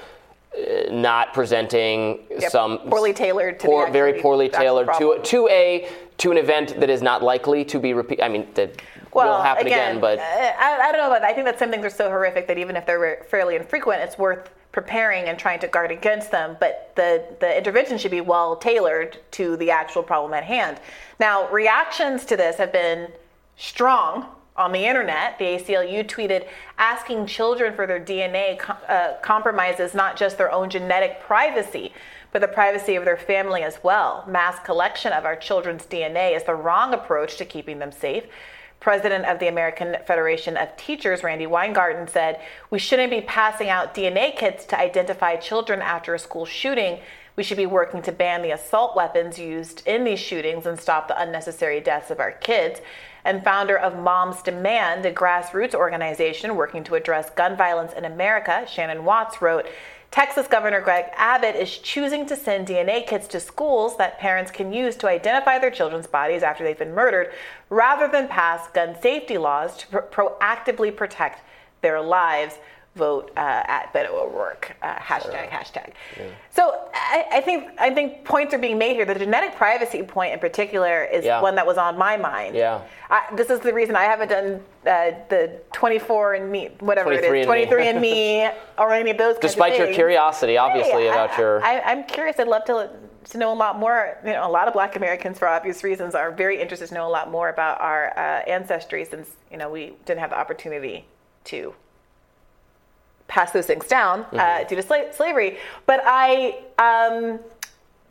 uh, not presenting Yeah, some poorly tailored to the poor, very poorly tailored to to a to an event that is not likely to be repeat. I mean, that Well, will happen again, but uh, I, I don't know about that. I think that some things are so horrific that even if they're fairly infrequent, it's worth preparing and trying to guard against them. But the, the intervention should be well tailored to the actual problem at hand. Now, reactions to this have been strong on the internet. The ACLU tweeted asking children for their DNA uh, compromises not just their own genetic privacy, but the privacy of their family as well. Mass collection of our children's DNA is the wrong approach to keeping them safe. President of the American Federation of Teachers, Randi Weingarten, said, We shouldn't be passing out DNA kits to identify children after a school shooting. We should be working to ban the assault weapons used in these shootings and stop the unnecessary deaths of our kids. And founder of Moms Demand, a grassroots organization working to address gun violence in America, Shannon Watts wrote, Texas Governor Greg Abbott is choosing to send DNA kits to schools that parents can use to identify their children's bodies after they've been murdered, rather than pass gun safety laws to pro- proactively protect their lives. Vote uh, at Beto O'Rourke. Uh, hashtag hashtag. So I, I think I think points are being made here. The genetic privacy point in particular is Yeah. one that was on my mind. yeah. I, this is the reason I haven't done uh, the 24 and me, whatever it is, 23andMe. 23 and me, or any of those. kinds of despite your curiosity, obviously, Hey, about I, your I, I'm curious. I'd love to to know a lot more. You know, a lot of Black Americans, for obvious reasons, are very interested to know a lot more about our uh, ancestry, since you know we didn't have the opportunity to pass those things down uh, Mm-hmm. due to sla- slavery. But I. Um,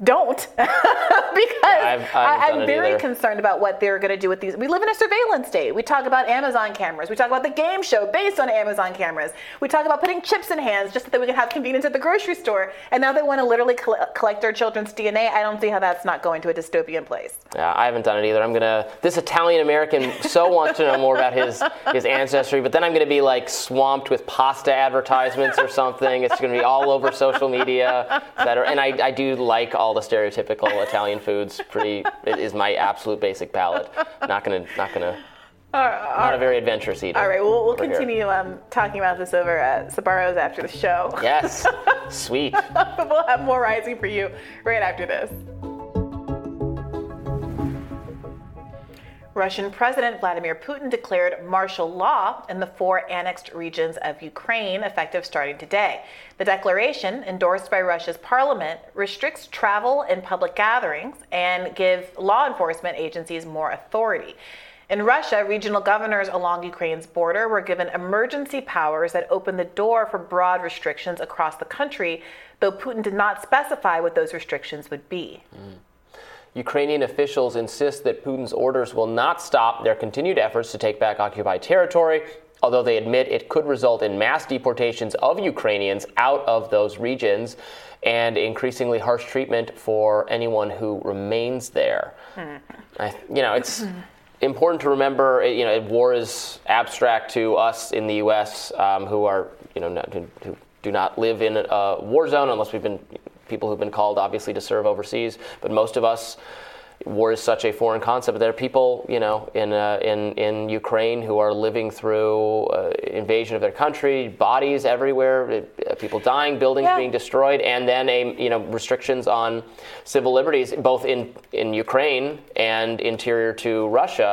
don't because I haven't I, done am very either. concerned about what they're going to do with these. We live in a surveillance state. We talk about Amazon cameras. We talk about the game show based on Amazon cameras. We talk about putting chips in hands just so that we can have convenience at the grocery store. And now they want to literally coll- collect our children's DNA. I don't see how that's not going to a dystopian place. Yeah, I haven't done it either. I'm gonna. This Italian American so wants to know more about his his ancestry, but then I'm gonna be like swamped with pasta advertisements or something. It's gonna be all over social media, etc. And I, I do like all the stereotypical Italian foods. Pretty, it is my absolute basic palate. Not gonna, not gonna. Not a very adventurous eater. All right, we'll, we'll continue um, talking about this over at Sbarro's after the show. Yes, sweet. but we'll have more rising for you right after this. Russian President Vladimir Putin declared martial law in the four annexed regions of Ukraine effective starting today. The declaration, endorsed by Russia's parliament, restricts travel and public gatherings and gives law enforcement agencies more authority. In Russia, regional governors along Ukraine's border were given emergency powers that opened the door for broad restrictions across the country, though Putin did not specify what those restrictions would be. Mm. Ukrainian officials insist that Putin's orders will not stop their continued efforts to take back occupied territory, although they admit it could result in mass deportations of Ukrainians out of those regions and increasingly harsh treatment for anyone who remains there. I, you know, it's important to remember. You know, war is abstract to us in the U.S. Um, who are, you know, not, who who do not live in a war zone unless we've been people who've been called, obviously, to serve overseas. But most of us, war is such a foreign concept. There are people, you know, in uh, in in Ukraine who are living through uh, invasion of their country, bodies everywhere, uh, people dying, buildings Yeah. being destroyed, and then a you know restrictions on civil liberties, both in in Ukraine and interior to Russia.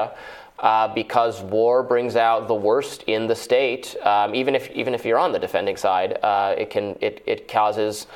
Uh, because war brings out the worst in the state. Um, even if even if you're on the defending side, uh, it can it, it causes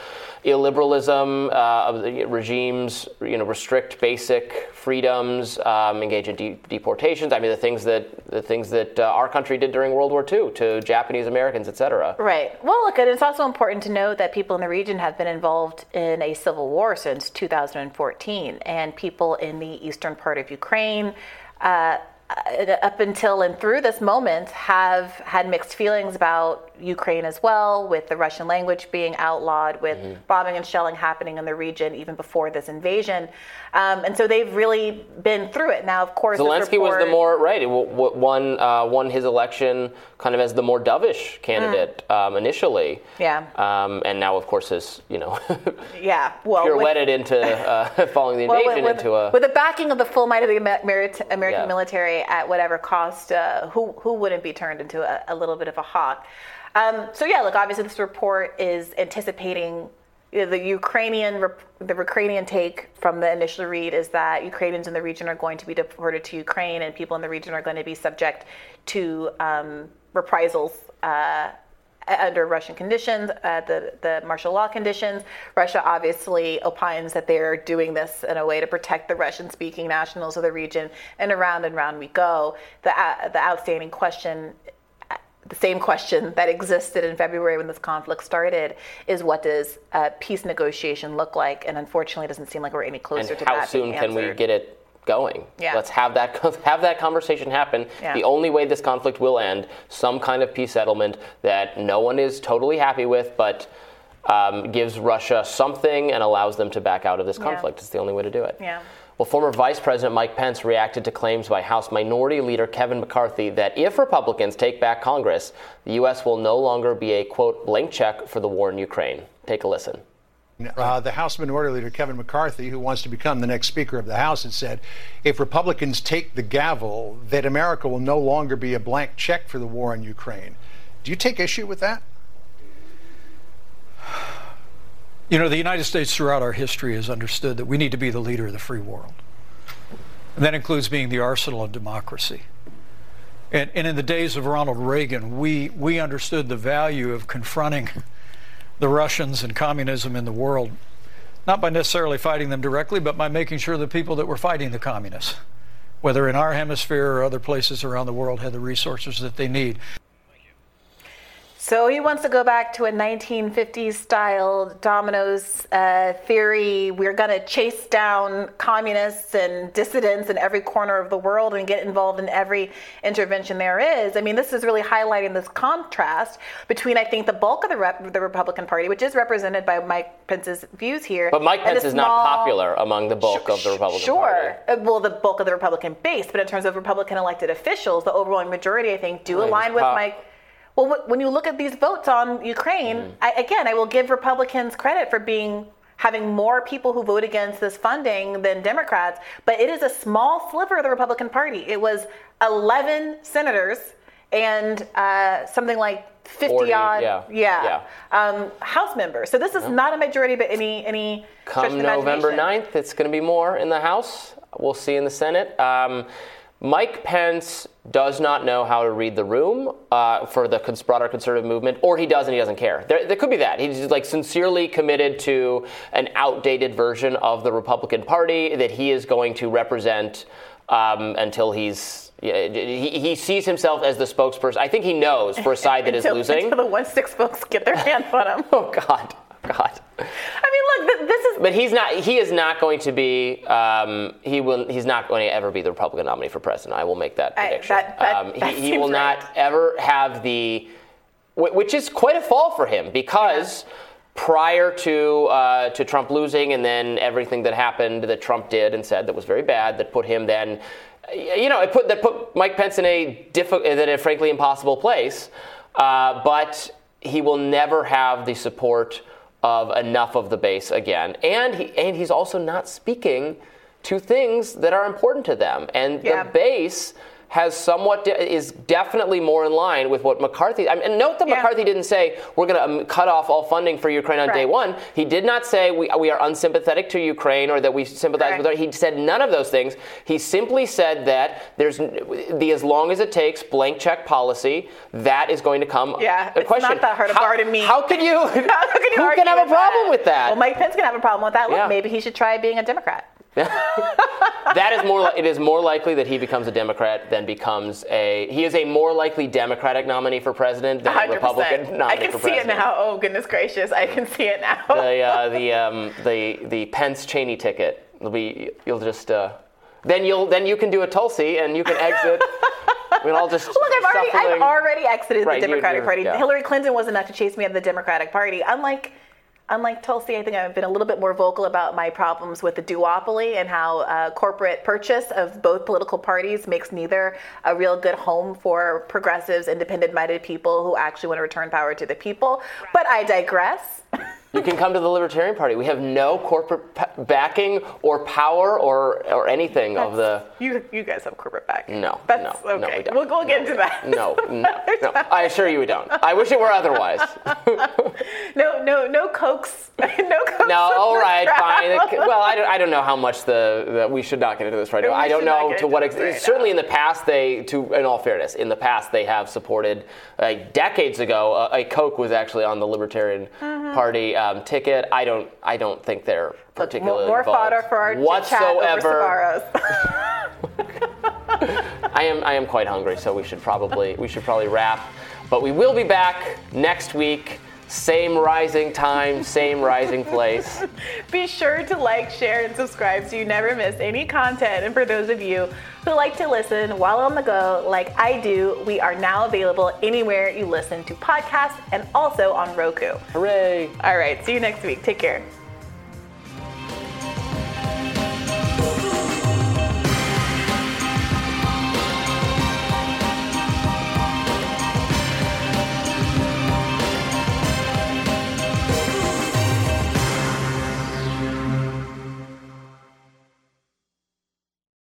illiberalism uh, regimes. You know, restrict basic freedoms, um, engage in de- deportations. I mean, the things that the things that uh, our country did during World War II to Japanese Americans, et cetera. Right. Well, look, and it's also important to note that people in the region have been involved in a civil war since 2014, and people in the eastern part of Ukraine. Uh, Uh, up until and through this moment have had mixed feelings about Ukraine as well, with the Russian language being outlawed, with mm-hmm. bombing and shelling happening in the region even before this invasion. Um, and so they've really been through it. Now, of course, Zelensky report, was the more right. Won uh, won his election kind of as the more dovish candidate mm. um, initially. Yeah. Um, and now, of course, is you know. yeah. Well, pirouetted into uh, following the invasion well, with, into a with the backing of the full might of the American yeah. military at whatever cost. Uh, who who wouldn't be turned into a, a little bit of a hawk? Um, so yeah, look, obviously this report is anticipating the Ukrainian the Ukrainian take from the initial read is that Ukrainians in the region are going to be deported to Ukraine, and people in the region are going to be subject to um, reprisals. Uh, under Russian conditions, uh, the, the martial law conditions. Russia obviously opines that they're doing this in a way to protect the Russian speaking nationals of the region, and around and round we go. The, uh, the outstanding question the same question that existed in February when this conflict started is what does uh, peace negotiation look like? And unfortunately, it doesn't seem like we're any closer and to how that. How soon can we get it going? Yeah. Let's have that have that conversation happen. Yeah. The only way this conflict will end, some kind of peace settlement that no one is totally happy with, but um, gives Russia something and allows them to back out of this conflict. Yeah. It's the only way to do it. Yeah. Well, former Vice President Mike Pence reacted to claims by House Minority Leader Kevin McCarthy that if Republicans take back Congress, the U.S. will no longer be a, quote, blank check for the war in Ukraine. Take a listen. Uh, the House Minority Leader Kevin McCarthy, who wants to become the next Speaker of the House, has said if Republicans take the gavel, that America will no longer be a blank check for the war in Ukraine. Do you take issue with that? You know, the United States throughout our history has understood that we need to be the leader of the free world. And that includes being the arsenal of democracy. And, and in the days of Ronald Reagan, we, we understood the value of confronting the Russians and communism in the world, not by necessarily fighting them directly, but by making sure the people that were fighting the communists, whether in our hemisphere or other places around the world, had the resources that they need. So he wants to go back to a 1950s style dominoes uh, theory. We're going to chase down communists and dissidents in every corner of the world and get involved in every intervention there is. I mean, this is really highlighting this contrast between, I think, the bulk of the, rep- the Republican Party, which is represented by Mike Pence's views here. But Mike Pence is not popular among the bulk sh- of the Republican sure. Party. Sure. Uh, well, the bulk of the Republican base, but in terms of Republican elected officials, the overwhelming majority, I think, do align with Mike. Well, when you look at these votes on Ukraine, mm. I, again, I will give Republicans credit for being having more people who vote against this funding than Democrats, but it is a small sliver of the Republican Party. It was 11 senators and uh, something like 50 40, odd, yeah, yeah, yeah. Um, House members. So this is yeah. not a majority, but any any. Come November 9th, it's going to be more in the House. We'll see in the Senate. Um, Mike Pence does not know how to read the room uh, for the broader conservative movement, or he does and he doesn't care. There, there, could be that. He's like sincerely committed to an outdated version of the Republican Party that he is going to represent um, until he's. He, he sees himself as the spokesperson. I think he knows for a side that until, is losing. Until the one six folks get their hands on him. oh God. God. I mean, look, this is. But he's not. He is not going to be. Um, he will. He's not going to ever be the Republican nominee for president. I will make that prediction. I, that, that, um, that he, he will right. not ever have the. Which is quite a fall for him because. Yeah. Prior to uh, to Trump losing, and then everything that happened that Trump did and said that was very bad, that put him then, you know, it put that put Mike Pence in a difficult, in a frankly impossible place. Uh, but he will never have the support of enough of the base again. And he, and he's also not speaking to things that are important to them. And yeah. the base has somewhat de- is definitely more in line with what McCarthy. I mean, and note that Yeah. McCarthy didn't say we're going to um, cut off all funding for Ukraine on day one. He did not say we, we are unsympathetic to Ukraine or that we sympathize with her. He said none of those things. He simply said that there's the as long as it takes blank check policy that is going to come Yeah, a question. not that hard how, to meet. How could you? How can you who can have a problem that? with that? Well, Mike Pence can have a problem with that. Look, Yeah. maybe he should try being a Democrat. that is more. li- It is more likely that he becomes a Democrat than becomes a. He is a more likely Democratic nominee for president than a 100%. Republican nominee I can see it now. Oh goodness gracious, I can see it now. The uh, the um, the the Pence Cheney ticket. It'll be. You'll just. Uh, then you'll then you can do a Tulsi and you can exit. we'll all just. Look, I've already, I've already exited Right, the you- Democratic you're- Party. yeah. Hillary Clinton was enough to chase me out of the Democratic Party. Unlike, unlike Tulsi, I think I've been a little bit more vocal about my problems with the duopoly and how uh, corporate purchase of both political parties makes neither a real good home for progressives, independent-minded people who actually want to return power to the people. But I digress. You can come to the Libertarian Party. We have no corporate pa- backing or power or or anything of the. You, you guys have corporate back. No, That's no, no, we don't. we'll, we'll get into that. No, no, no. I assure you we don't. I wish it were otherwise. No, no, no Kochs. no Kochs. No, all right, fine. Well, I don't, I don't know how much the, the we should not get into this right now. I don't know to what extent. right certainly in the past, they to in all fairness, in the past they have supported. Like decades ago, uh, a Koch was actually on the Libertarian Mhm. Party um, ticket. I don't, I don't think they're particularly More involved fodder for our whatsoever. I am I am quite hungry, so we should probably we should probably wrap. But we will be back next week. Same rising time, same rising place. Be sure to like, share, and subscribe so you never miss any content. And for those of you who like to listen while on the go, like I do, we are now available anywhere you listen to podcasts and also on Roku. Hooray! All right, see you next week. Take care.